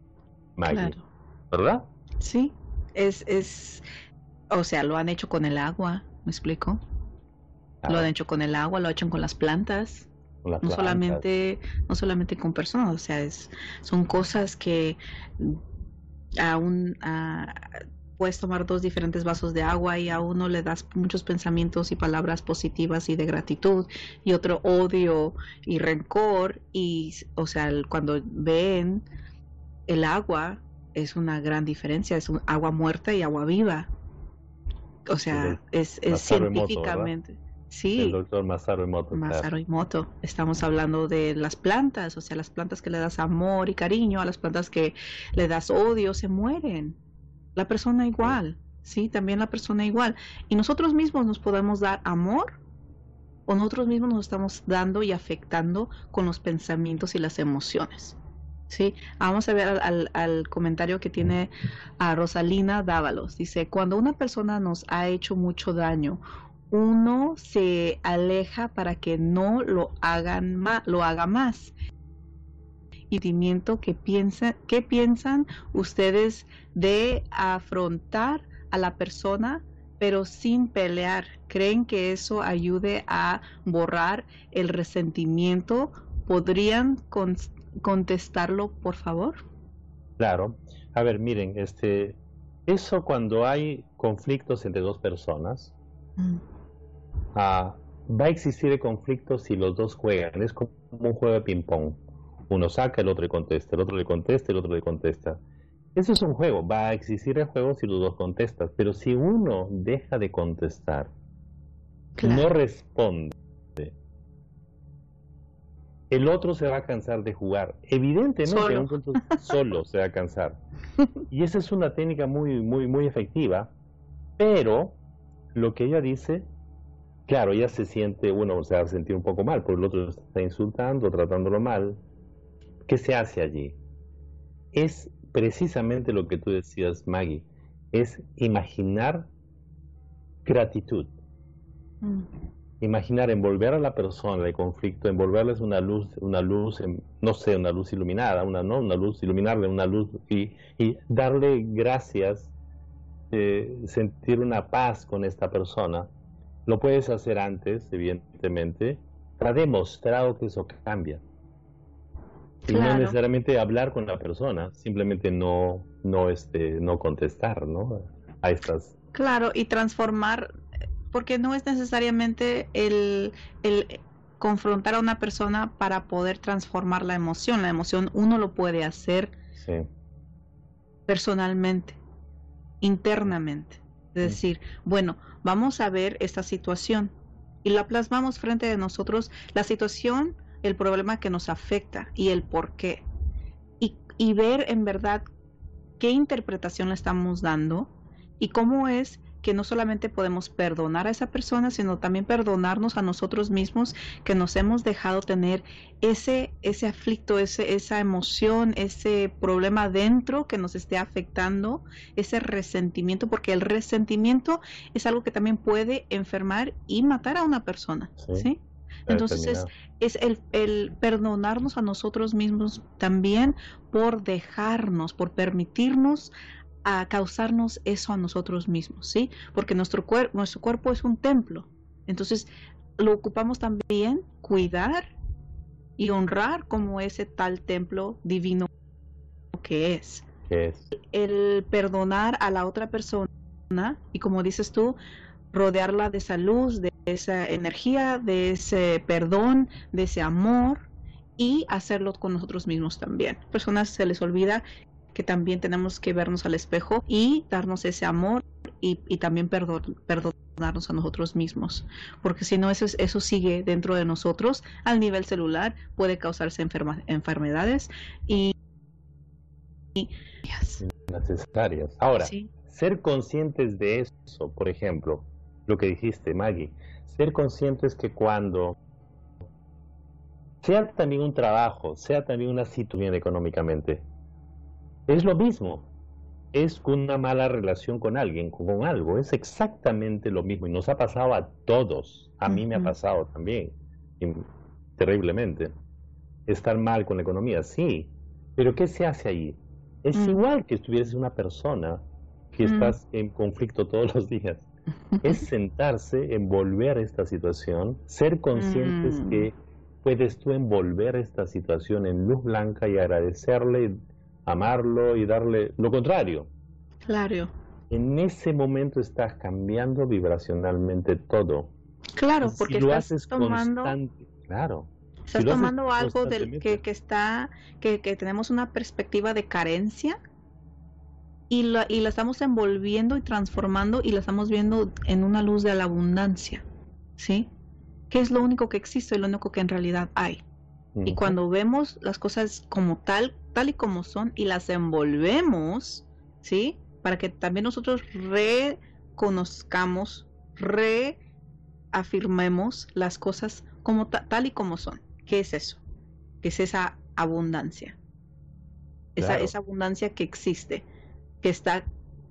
Maggie. Claro. ¿Verdad? Sí, es, es, o sea, lo han hecho con el agua, ¿me explico? Lo han hecho con el agua, lo han hecho con las plantas, no solamente, no solamente con personas, o sea, es, son cosas que aún puedes tomar dos diferentes vasos de agua y a uno le das muchos pensamientos y palabras positivas y de gratitud y otro odio y rencor y, o sea, cuando ven el agua es una gran diferencia, es un agua muerta y agua viva. O sea, es, científicamente. Sí. El doctor Masaru Emoto. Masaru Emoto. Estamos hablando de las plantas, o sea, las plantas que le das amor y cariño, a las plantas que le das odio, se mueren. La persona igual, sí, también la persona igual. Y nosotros mismos nos podemos dar amor o nosotros mismos nos estamos dando y afectando con los pensamientos y las emociones. Sí, vamos a ver al, al- al comentario que tiene a Rosalina Dávalos. Dice, cuando una persona nos ha hecho mucho daño, uno se aleja para que no lo hagan lo haga más. Y sentimiento que piensa, ¿qué piensan ustedes de afrontar a la persona pero sin pelear? ¿Creen que eso ayude a borrar el resentimiento? ¿Podrían con- contestarlo, por favor? Claro. A ver, miren, este, eso cuando hay conflictos entre dos personas, ah, va a existir el conflicto si los dos juegan. Es como un juego de ping-pong. Uno saca, el otro le contesta, el otro le contesta, el otro le contesta. Eso es un juego. Va a existir el juego si los dos contestan. Pero si uno deja de contestar, no responde, el otro se va a cansar de jugar. Evidentemente, Solo. en un punto solo se va a cansar. Y esa es una técnica muy, muy, muy efectiva. Pero lo que ella dice, claro, ella se siente, uno se va a sentir un poco mal, porque el otro está insultando, tratándolo mal. ¿Qué se hace allí? Es precisamente lo que tú decías, Maggie, es imaginar gratitud Mm. imaginar envolver a la persona de conflicto, envolverles una luz, una luz, no sé, una luz iluminada, una no, una luz, iluminarle una luz y, y darle gracias, eh, sentir una paz con esta persona. Lo puedes hacer antes, evidentemente. Ha demostrado que eso cambia. Y no necesariamente hablar con la persona, simplemente no, no, este, no contestar, ¿no? A estas Claro, y transformar, porque no es necesariamente el, el confrontar a una persona para poder transformar la emoción. La emoción uno lo puede hacer sí, personalmente, internamente. Decir, bueno, vamos a ver esta situación y la plasmamos frente de nosotros, la situación, el problema que nos afecta y el por qué. Y, y ver en verdad qué interpretación le estamos dando y cómo es que no solamente podemos perdonar a esa persona, sino también perdonarnos a nosotros mismos que nos hemos dejado tener ese, ese aflicto, ese, esa emoción, ese problema dentro que nos esté afectando, ese resentimiento, porque el resentimiento es algo que también puede enfermar y matar a una persona. Sí. ¿sí? Entonces es, es el, el perdonarnos a nosotros mismos también por dejarnos, por permitirnos a causarnos eso a nosotros mismos, ¿sí? Porque nuestro, cuer nuestro cuerpo es un templo. Entonces lo ocupamos también cuidar y honrar como ese tal templo divino que es. ¿Qué es? El perdonar a la otra persona y como dices tú, rodearla de esa luz, de esa energía, de ese perdón, de ese amor y hacerlo con nosotros mismos también. Personas se les olvida que también tenemos que vernos al espejo y darnos ese amor y, y también perdon, darnos a nosotros mismos, porque si no eso, eso sigue dentro de nosotros al nivel celular, puede causarse enferma, enfermedades y, y necesarias. Ahora, sí, ser conscientes de eso, por ejemplo, lo que dijiste, Maggie, ser conscientes que cuando sea también un trabajo, sea también una situación económicamente, es lo mismo. Es una mala relación con alguien, con algo, es exactamente lo mismo y nos ha pasado a todos. A mí me ha pasado también, y terriblemente. Estar mal con la economía, sí, pero ¿qué se hace ahí? Es Mm. igual que estuvieras una persona que Mm. estás en conflicto todos los días. Es sentarse, envolver esta situación, ser conscientes Mm. que puedes tú envolver esta situación en luz blanca y agradecerle, amarlo y darle lo contrario. claro, En ese momento estás cambiando vibracionalmente todo. claro, Si porque lo estás haces tomando, constante, claro. estás lo tomando algo del que, que está, que, que tenemos una perspectiva de carencia y la, y la estamos envolviendo y transformando y la estamos viendo en una luz de la abundancia, ¿sí? Que es lo único que existe y lo único que en realidad hay. Y cuando vemos las cosas como tal, tal y como son, y las envolvemos, ¿sí? Para que también nosotros reconozcamos, reafirmemos las cosas como ta- tal y como son. ¿Qué es eso? ¿Qué es esa abundancia? Esa, Claro. esa abundancia que existe, que está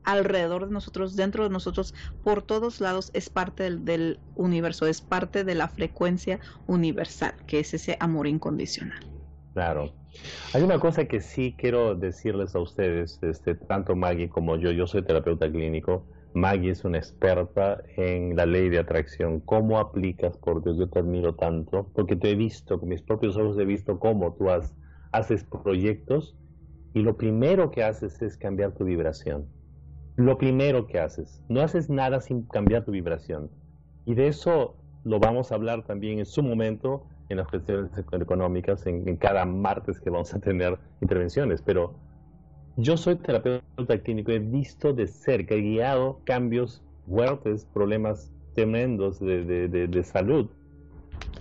alrededor de nosotros, dentro de nosotros, por todos lados, es parte del, del universo, es parte de la frecuencia universal, que es ese amor incondicional. Claro. Hay una cosa que sí quiero decirles a ustedes, este, tanto Maggie como yo, yo soy terapeuta clínico, Maggie es una experta en la ley de atracción. ¿Cómo aplicas? Por Dios, yo te admiro tanto, porque te he visto, con mis propios ojos he visto cómo tú has, haces proyectos y lo primero que haces es cambiar tu vibración. Lo primero que haces. No haces nada sin cambiar tu vibración. Y de eso lo vamos a hablar también en su momento en las cuestiones económicas, en, en cada martes que vamos a tener intervenciones. Pero yo soy terapeuta clínico, he visto de cerca, he guiado cambios fuertes, problemas tremendos de, de- de- de salud.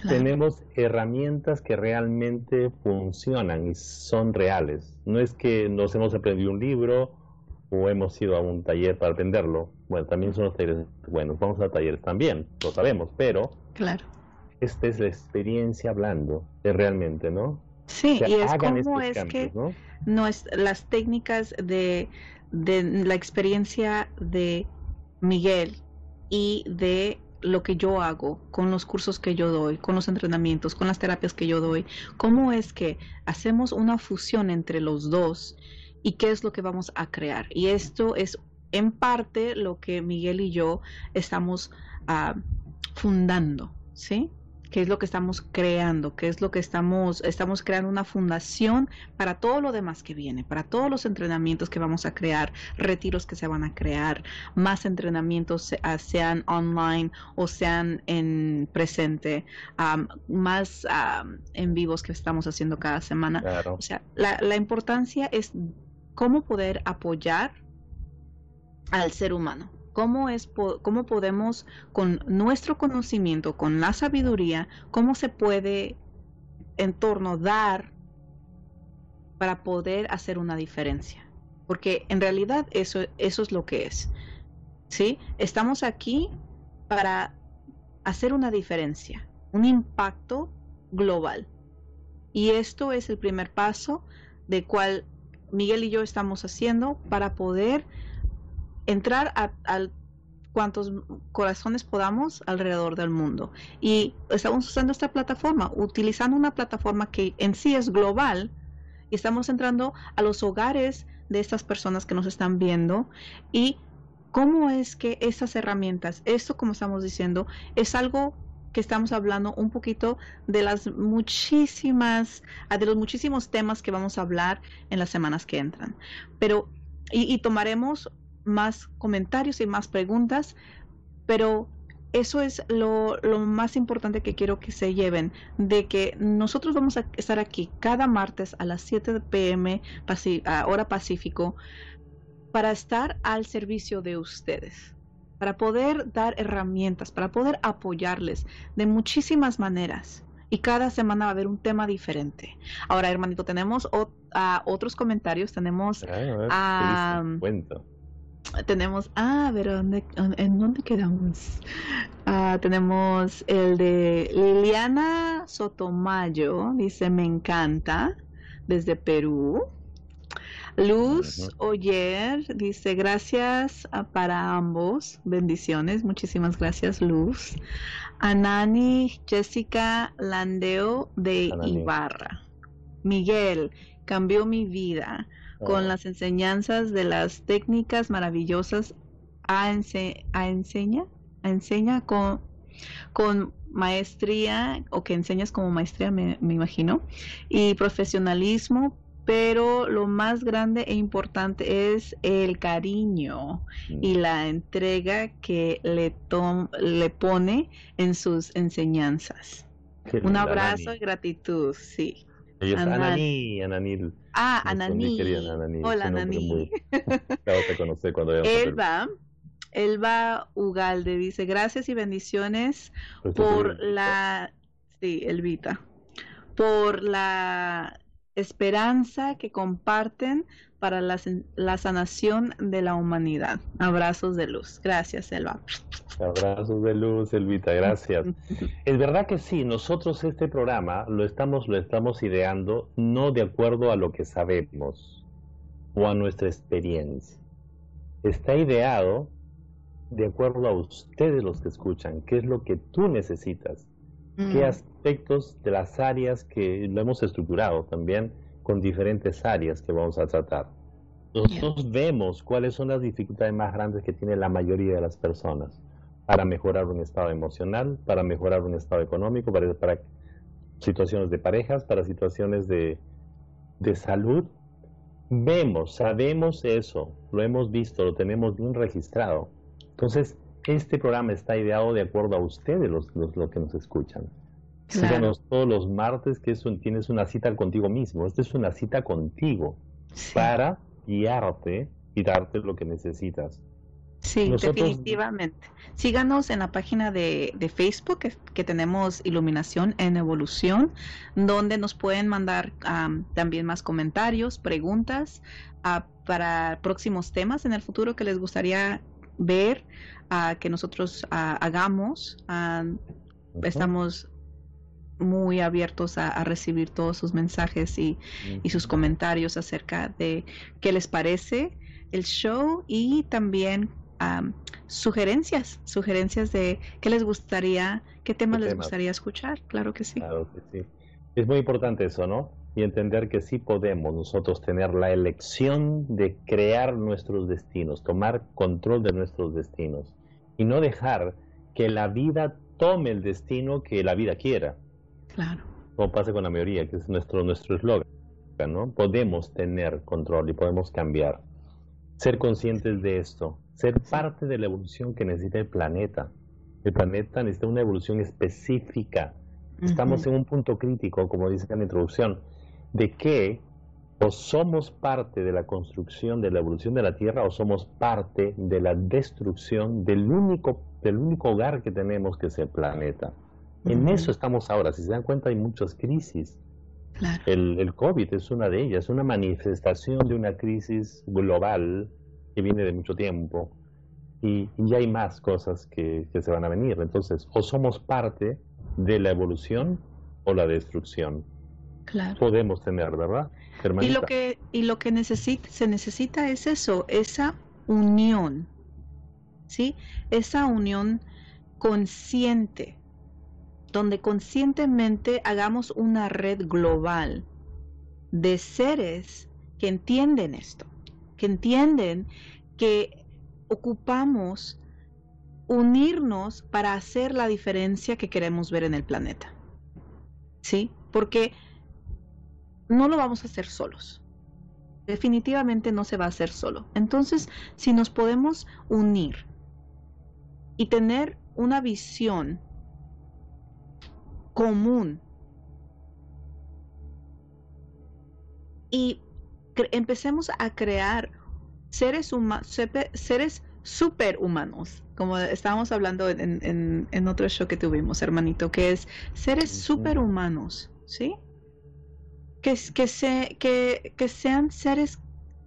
Tenemos herramientas que realmente funcionan y son reales. No es que nos hemos aprendido un libro o hemos ido a un taller para aprenderlo. Bueno, también son los talleres buenos. Vamos a talleres también, lo sabemos, pero Claro. esta es la experiencia hablando, de realmente, ¿no? Sí, Que y es como es cambios, que ¿no? no es, las técnicas de, de la experiencia de Miguel y de lo que yo hago con los cursos que yo doy, con los entrenamientos, con las terapias que yo doy, cómo es que hacemos una fusión entre los dos y qué es lo que vamos a crear. Y esto es en parte lo que Miguel y yo estamos ah, fundando, ¿sí? qué es lo que estamos creando, qué es lo que estamos, estamos creando una fundación para todo lo demás que viene, para todos los entrenamientos que vamos a crear, retiros que se van a crear, más entrenamientos ah, sean online o sean en presente, más am, en vivos que estamos haciendo cada semana. Claro. O sea, la, la importancia es cómo poder apoyar al ser humano. ¿Cómo, es, ¿Cómo podemos, con nuestro conocimiento, con la sabiduría, cómo se puede en torno dar para poder hacer una diferencia? Porque en realidad eso, eso es lo que es. ¿Sí? Estamos aquí para hacer una diferencia, un impacto global. Y esto es el primer paso de cual Miguel y yo estamos haciendo para poder entrar a, cuantos corazones podamos alrededor del mundo. Y estamos usando esta plataforma, utilizando una plataforma que en sí es global y estamos entrando a los hogares de estas personas que nos están viendo y cómo es que estas herramientas, esto como estamos diciendo, es algo que estamos hablando un poquito de las muchísimas, ah, de los muchísimos temas que vamos a hablar en las semanas que entran. Pero, y, tomaremos más comentarios y más preguntas, pero eso es lo, lo más importante que quiero que se lleven, de que nosotros vamos a estar aquí cada martes a las 7 pm, paci- a hora pacífico, para estar al servicio de ustedes, para poder dar herramientas, para poder apoyarles de muchísimas maneras. Y cada semana va a haber un tema diferente. Ahora, hermanito, tenemos otros comentarios. Tenemos a, tenemos, ah, pero ¿en dónde quedamos? Ah, tenemos el de Liliana Sotomayo, dice, me encanta, desde Perú. Luz Oyer dice gracias ah, para ambos, bendiciones, muchísimas gracias Luz. Anani Jessica Landeo de Ibarra. Miguel, cambió mi vida con oh. las enseñanzas de las técnicas maravillosas a, enseña, a enseña con, con maestría o que enseñas como maestría me, me imagino y profesionalismo pero lo más grande e importante es el cariño y mm. la entrega que le, le pone en sus enseñanzas. Un abrazo y gratitud, sí. Ella es Anani, Ananil. Ah, Anani. Hola, Anani. te conocí cuando Elba, Elba Ugalde dice, gracias y bendiciones por la... Sí, Elvita. Por la esperanza que comparten para la, la, sanación de la humanidad. Abrazos de luz. Gracias, Elba. Abrazos de luz, Elvita, gracias. es verdad que sí, nosotros este programa lo estamos, lo estamos ideando no de acuerdo a lo que sabemos o a nuestra experiencia. Está ideado de acuerdo a ustedes los que escuchan, qué es lo que tú necesitas, qué aspectos de las áreas que lo hemos estructurado también con diferentes áreas que vamos a tratar. Nosotros vemos cuáles son las dificultades más grandes que tiene la mayoría de las personas para mejorar un estado emocional, para mejorar un estado económico, para, para situaciones de parejas, para situaciones de, de salud. Vemos, sabemos eso, lo hemos visto, lo tenemos bien registrado. Entonces, este programa está ideado de acuerdo a ustedes, los, los, que nos escuchan. Síganos todos los martes, que eso tienes una cita contigo mismo. Esta es una cita contigo para guiarte y darte lo que necesitas. Sí, definitivamente. Síganos en la página de, de Facebook que, tenemos Iluminación en Evolución, donde nos pueden mandar también más comentarios, preguntas ah, para próximos temas en el futuro que les gustaría ver, uh, que nosotros ah, hagamos. Estamos muy abiertos a, recibir todos sus mensajes y, y, sus comentarios acerca de qué les parece el show y también sugerencias, sugerencias de qué les gustaría, qué temas les gustaría escuchar, claro que sí. Claro que sí. Es muy importante eso, ¿no? Y entender que sí podemos nosotros tener la elección de crear nuestros destinos, tomar control de nuestros destinos y no dejar que la vida tome el destino que la vida quiera. Claro. Como pasa con la mayoría, que es nuestro nuestro eslogan, ¿no? Podemos tener control y podemos cambiar. Ser conscientes de esto, ser parte de la evolución que necesita el planeta. El planeta necesita una evolución específica. Estamos en un punto crítico, como dice en la introducción, de que o somos parte de la construcción de la evolución de la Tierra o somos parte de la destrucción del único, del único hogar que tenemos, que es el planeta. En eso estamos ahora. Si se dan cuenta, hay muchas crisis. El, el COVID es una de ellas, una manifestación de una crisis global que viene de mucho tiempo y, ya hay más cosas que, se van a venir. Entonces, o somos parte de la evolución o la destrucción. Claro. Podemos tener, ¿verdad? Y lo que, y lo que necesita, se necesita es eso, esa unión, ¿sí? Esa unión consciente, donde conscientemente hagamos una red global de seres que entienden esto, que entienden que ocupamos unirnos para hacer la diferencia que queremos ver en el planeta. ¿Sí? Porque no lo vamos a hacer solos. Definitivamente no se va a hacer solo. Entonces, si nos podemos unir y tener una visión común y empecemos a crear seres, seres superhumanos, como estábamos hablando en, en, en, otro show que tuvimos, hermanito, que es seres superhumanos, ¿sí? Que, que, se, que, que sean seres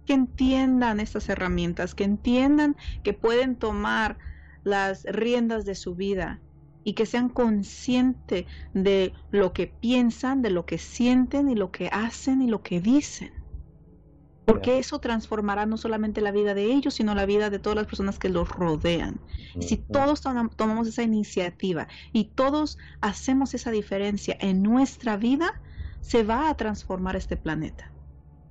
que entiendan estas herramientas, que entiendan que pueden tomar las riendas de su vida y que sean conscientes de lo que piensan, de lo que sienten y lo que hacen y lo que dicen. Porque eso transformará no solamente la vida de ellos, sino la vida de todas las personas que los rodean. Si todos tomamos esa iniciativa y todos hacemos esa diferencia en nuestra vida, se va a transformar este planeta.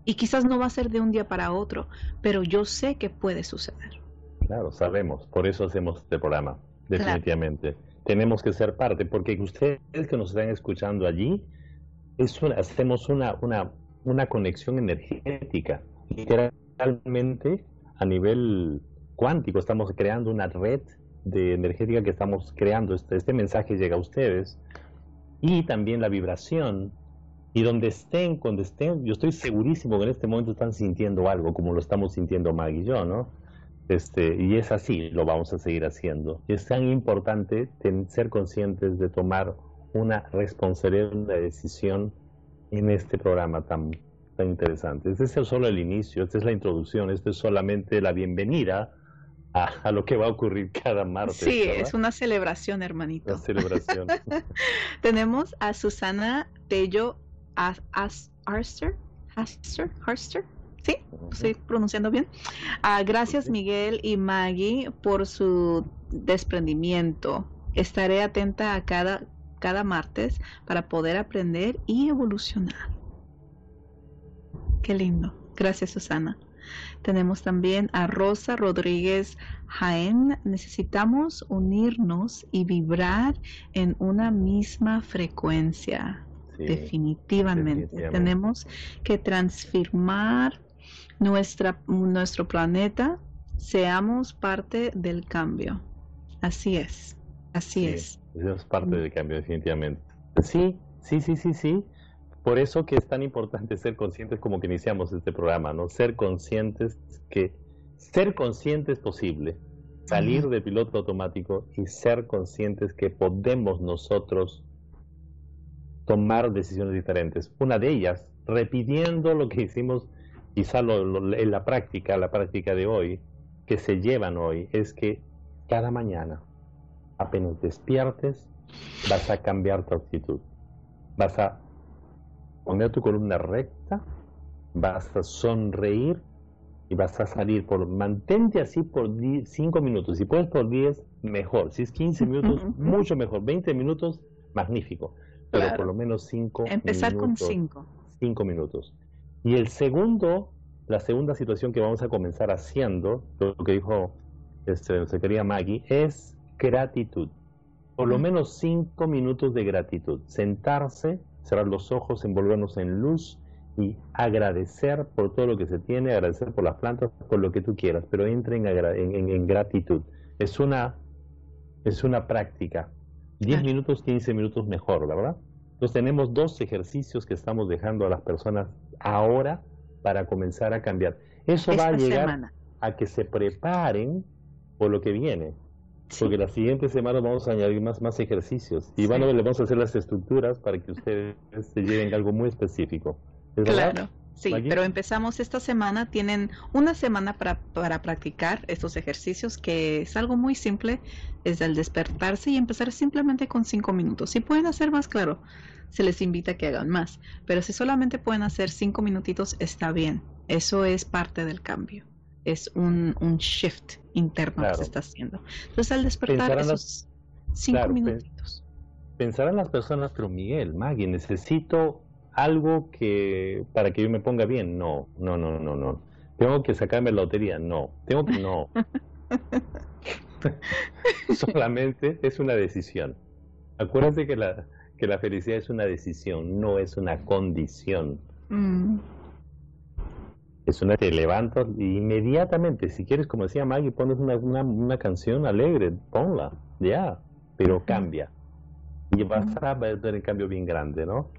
Y quizás no va a ser de un día para otro, pero yo sé que puede suceder. Claro, sabemos, por eso hacemos este programa, definitivamente. Tenemos que ser parte, porque ustedes que nos están escuchando allí, es hacemos una, una una conexión energética. Literalmente, a nivel cuántico, estamos creando una red de energética que estamos creando. Este, este mensaje llega a ustedes. Y también la vibración. Y donde estén, cuando estén, yo estoy segurísimo que en este momento están sintiendo algo, como lo estamos sintiendo Mag y yo, ¿no? Este, y es así, lo vamos a seguir haciendo. Y es tan importante ser conscientes de tomar una responsabilidad, una decisión en este programa tan, tan interesante. Este es solo el inicio, esta es la introducción, esto es solamente la bienvenida a, lo que va a ocurrir cada martes. Sí, es una celebración, hermanito. Una celebración. Tenemos a Susana Tello Arster, Harster, ¿sí? Estoy pronunciando bien. Ah, gracias Miguel y Maggie por su desprendimiento. Estaré atenta a cada cada martes para poder aprender y evolucionar. Qué lindo. Gracias, Susana. Tenemos también a Rosa Rodríguez Jaén. Necesitamos unirnos y vibrar en una misma frecuencia. Definitivamente. Tenemos que transformar nuestra, nuestro planeta. Seamos parte del cambio. Así es. Así es. Es parte del cambio, definitivamente. Sí, sí, sí, sí, sí. Por eso que es tan importante ser conscientes como que iniciamos este programa, ¿no? Ser conscientes que ser conscientes es posible. Salir de piloto automático y ser conscientes que podemos nosotros tomar decisiones diferentes. Una de ellas, repitiendo lo que hicimos quizá en la práctica, la práctica de hoy, que se llevan hoy, es que cada mañana apenas despiertes, vas a cambiar tu actitud. Vas a poner tu columna recta, vas a sonreír y vas a salir por, mantente así por 5 minutos. Si puedes por 10, mejor. Si es 15 minutos, mucho mejor. 20 minutos, magnífico. Pero por lo menos 5 Empezar con 5. 5 minutos. Y el segundo, la segunda situación que vamos a comenzar haciendo, lo que dijo este, se quería Maggie, es gratitud. Por lo menos cinco minutos de gratitud. Sentarse, cerrar los ojos, envolvernos en luz y agradecer por todo lo que se tiene, agradecer por las plantas, por lo que tú quieras, pero entre en, gratitud. Es una, es una práctica. 10 minutos, 15 minutos mejor, ¿verdad? Entonces tenemos dos ejercicios que estamos dejando a las personas ahora para comenzar a cambiar. Eso va a llegar a que se preparen por lo que viene. Porque la siguiente semana vamos a añadir más, más ejercicios y van a, le vamos a hacer las estructuras para que ustedes se lleven algo muy específico. claro. Sí, pero empezamos esta semana, tienen una semana para, para practicar estos ejercicios, que es algo muy simple, es el despertarse y empezar simplemente con cinco minutos. Si pueden hacer más, claro, se les invita a que hagan más, pero si solamente pueden hacer cinco minutitos, está bien. Eso es parte del cambio es un, un shift interno que se está haciendo. Entonces al despertar esos cinco minutitos. Pensarán las personas, pero Miguel, Maggie, necesito algo que para que yo me ponga bien. No, no, no, no, no. Tengo que sacarme la lotería. No, tengo que no. Solamente es una decisión. Acuérdate que la, que la felicidad es una decisión, no es una condición. Mm. Es una te levantas inmediatamente, si quieres, como decía Maggie, pones una, una, canción alegre, ponla, ya, pero cambia. Y vas a ver el cambio bien grande, ¿no?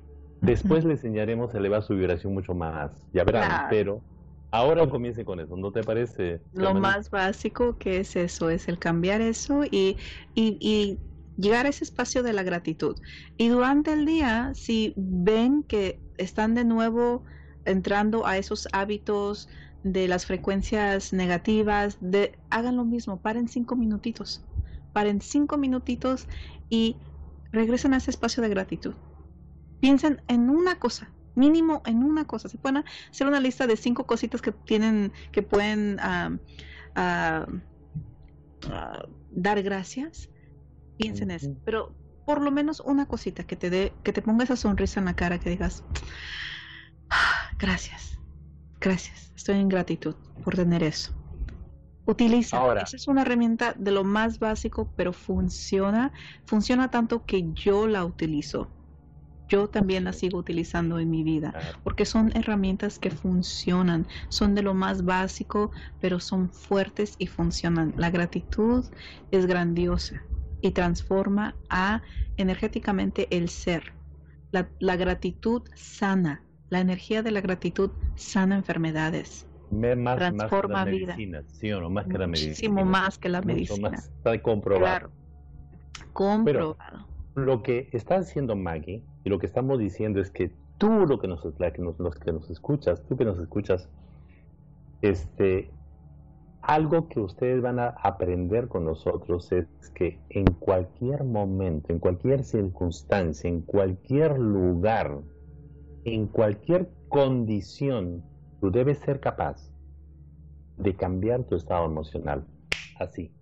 Después le enseñaremos a elevar su vibración mucho más, ya verán, pero Ahora comience con eso, ¿no te parece? Lo más básico que es eso, es el cambiar eso y, y, y llegar a ese espacio de la gratitud. Y durante el día, si ven que están de nuevo entrando a esos hábitos de las frecuencias negativas, de, hagan lo mismo, paren cinco minutitos, paren cinco minutitos y regresen a ese espacio de gratitud. Piensen en una cosa, mínimo en una cosa. Se pueden hacer una lista de cinco cositas que tienen, que pueden ah, dar gracias. Piensen en eso, pero por lo menos una cosita que te dé, que te ponga esa sonrisa en la cara, que digas, "Ah, gracias, gracias, estoy en gratitud por tener eso. Utiliza. Ahora. Esa es una herramienta de lo más básico, pero funciona, funciona tanto que yo la utilizo. Yo también la sigo utilizando en mi vida porque son herramientas que funcionan, son de lo más básico, pero son fuertes y funcionan. La gratitud es grandiosa y transforma a energéticamente el ser. La, la gratitud sana, la energía de la gratitud sana enfermedades, más que transforma la vida. medicina, ¿sí o no? Más que la medicina. muchísimo más que la medicina. más, está comprobado. Claro, comprobado. Lo que está haciendo Maggie y lo que estamos diciendo es que tú, lo que nos, que nos, los que nos escuchas, tú que nos escuchas, este, algo que ustedes van a aprender con nosotros es que en cualquier momento, en cualquier circunstancia, en cualquier lugar, en cualquier condición, tú debes ser capaz de cambiar tu estado emocional. Así.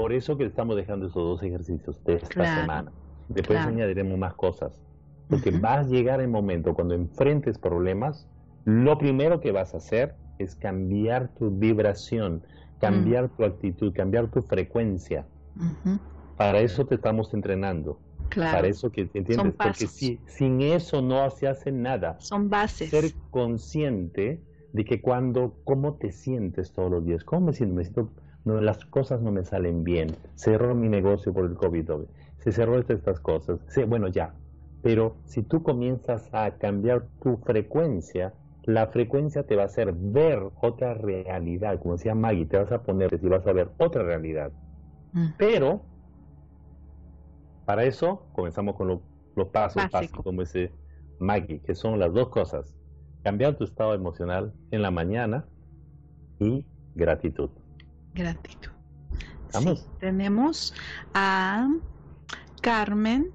Por eso que estamos dejando esos dos ejercicios de esta Claro, semana. Después claro. añadiremos más cosas. Porque Ujú. va a llegar el momento cuando enfrentes problemas, lo primero que vas a hacer es cambiar tu vibración, cambiar tu actitud, cambiar tu frecuencia. Para eso te estamos entrenando. Claro, Para eso que entiendes. Porque pasos. si, sin eso no se hace nada. son bases. Ser consciente de que cuando, cómo te sientes todos los días, cómo me siento, me siento, no, las cosas no me salen bien, cerró mi negocio por el COVID, se cerró estas, cosas, sí, bueno, ya, pero si tú comienzas a cambiar tu frecuencia, la frecuencia te va a hacer ver otra realidad, como decía Maggie, te vas a poner y vas a ver otra realidad. Ujú. Pero, para eso, comenzamos con lo- los pasos básicos, como dice Maggie, que son las dos cosas. Cambiar tu estado emocional en la mañana y gratitud. Gratitud. Vamos. Sí, tenemos a Carmen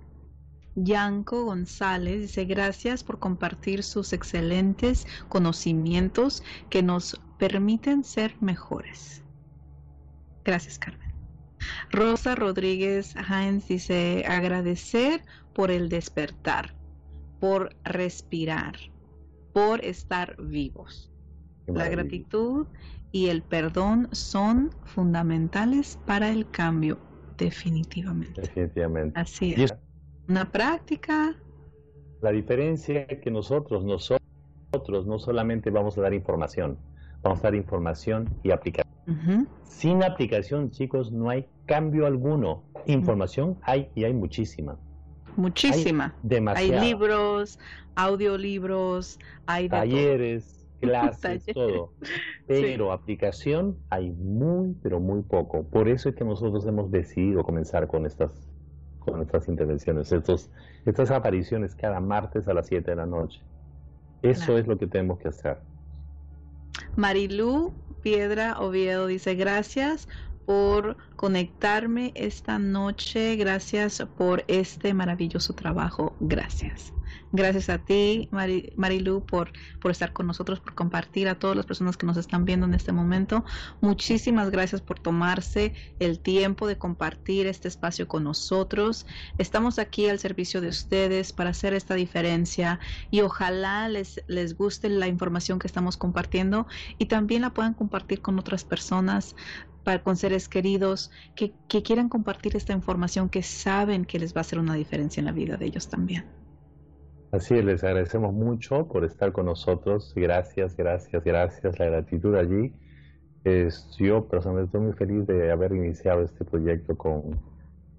Yanco González. Dice, gracias por compartir sus excelentes conocimientos que nos permiten ser mejores. Gracias, Carmen. Rosa Rodríguez Hines dice, agradecer por el despertar, por respirar, por estar vivos. La gratitud y el perdón son fundamentales para el cambio, definitivamente. Definitivamente. Así es. es Una práctica, la diferencia que nosotros, nosotros no solamente vamos a dar información, vamos a dar información y aplicación. ujú, Sin aplicación, chicos, no hay cambio alguno. Información hay y hay muchísima. muchísima. Hay Demasiada. libros, audiolibros, hay de todo. Clases, todo. Pero aplicación hay muy, pero muy poco. Por eso es que nosotros hemos decidido comenzar con estas, con estas intervenciones, estos, estas apariciones cada martes a las 7 de la noche. Eso Claro. es lo que tenemos que hacer. Marilú Piedra Oviedo dice gracias por conectarme esta noche, gracias por este maravilloso trabajo, gracias. Gracias a ti, Mari- Marilu, por, estar con nosotros, por compartir a todas las personas que nos están viendo en este momento. Muchísimas gracias por tomarse el tiempo de compartir este espacio con nosotros. Estamos aquí al servicio de ustedes para hacer esta diferencia y ojalá les, les guste la información que estamos compartiendo y también la puedan compartir con otras personas, para, con seres queridos que, que quieran compartir esta información que saben que les va a hacer una diferencia en la vida de ellos también. Así es, les agradecemos mucho por estar con nosotros. Gracias, gracias, gracias. La gratitud allí. Es, yo personalmente estoy muy feliz de haber iniciado este proyecto con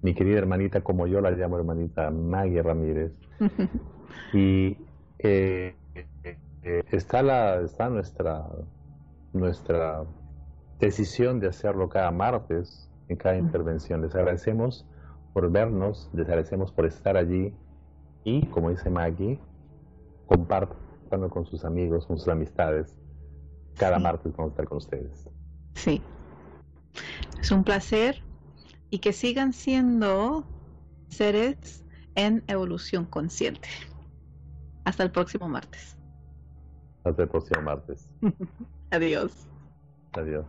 mi querida hermanita, como yo la llamo hermanita, Maggie Ramírez. Y eh, eh, está, la, está nuestra, nuestra decisión de hacerlo cada martes en cada intervención. Les agradecemos por vernos, les agradecemos por estar allí y, como dice Maggie, compartan con sus amigos, con sus amistades. Cada Sí. martes vamos a estar con ustedes. Sí. Es un placer y que sigan siendo seres en evolución consciente. Hasta el próximo martes. Hasta el próximo martes. Adiós. Adiós.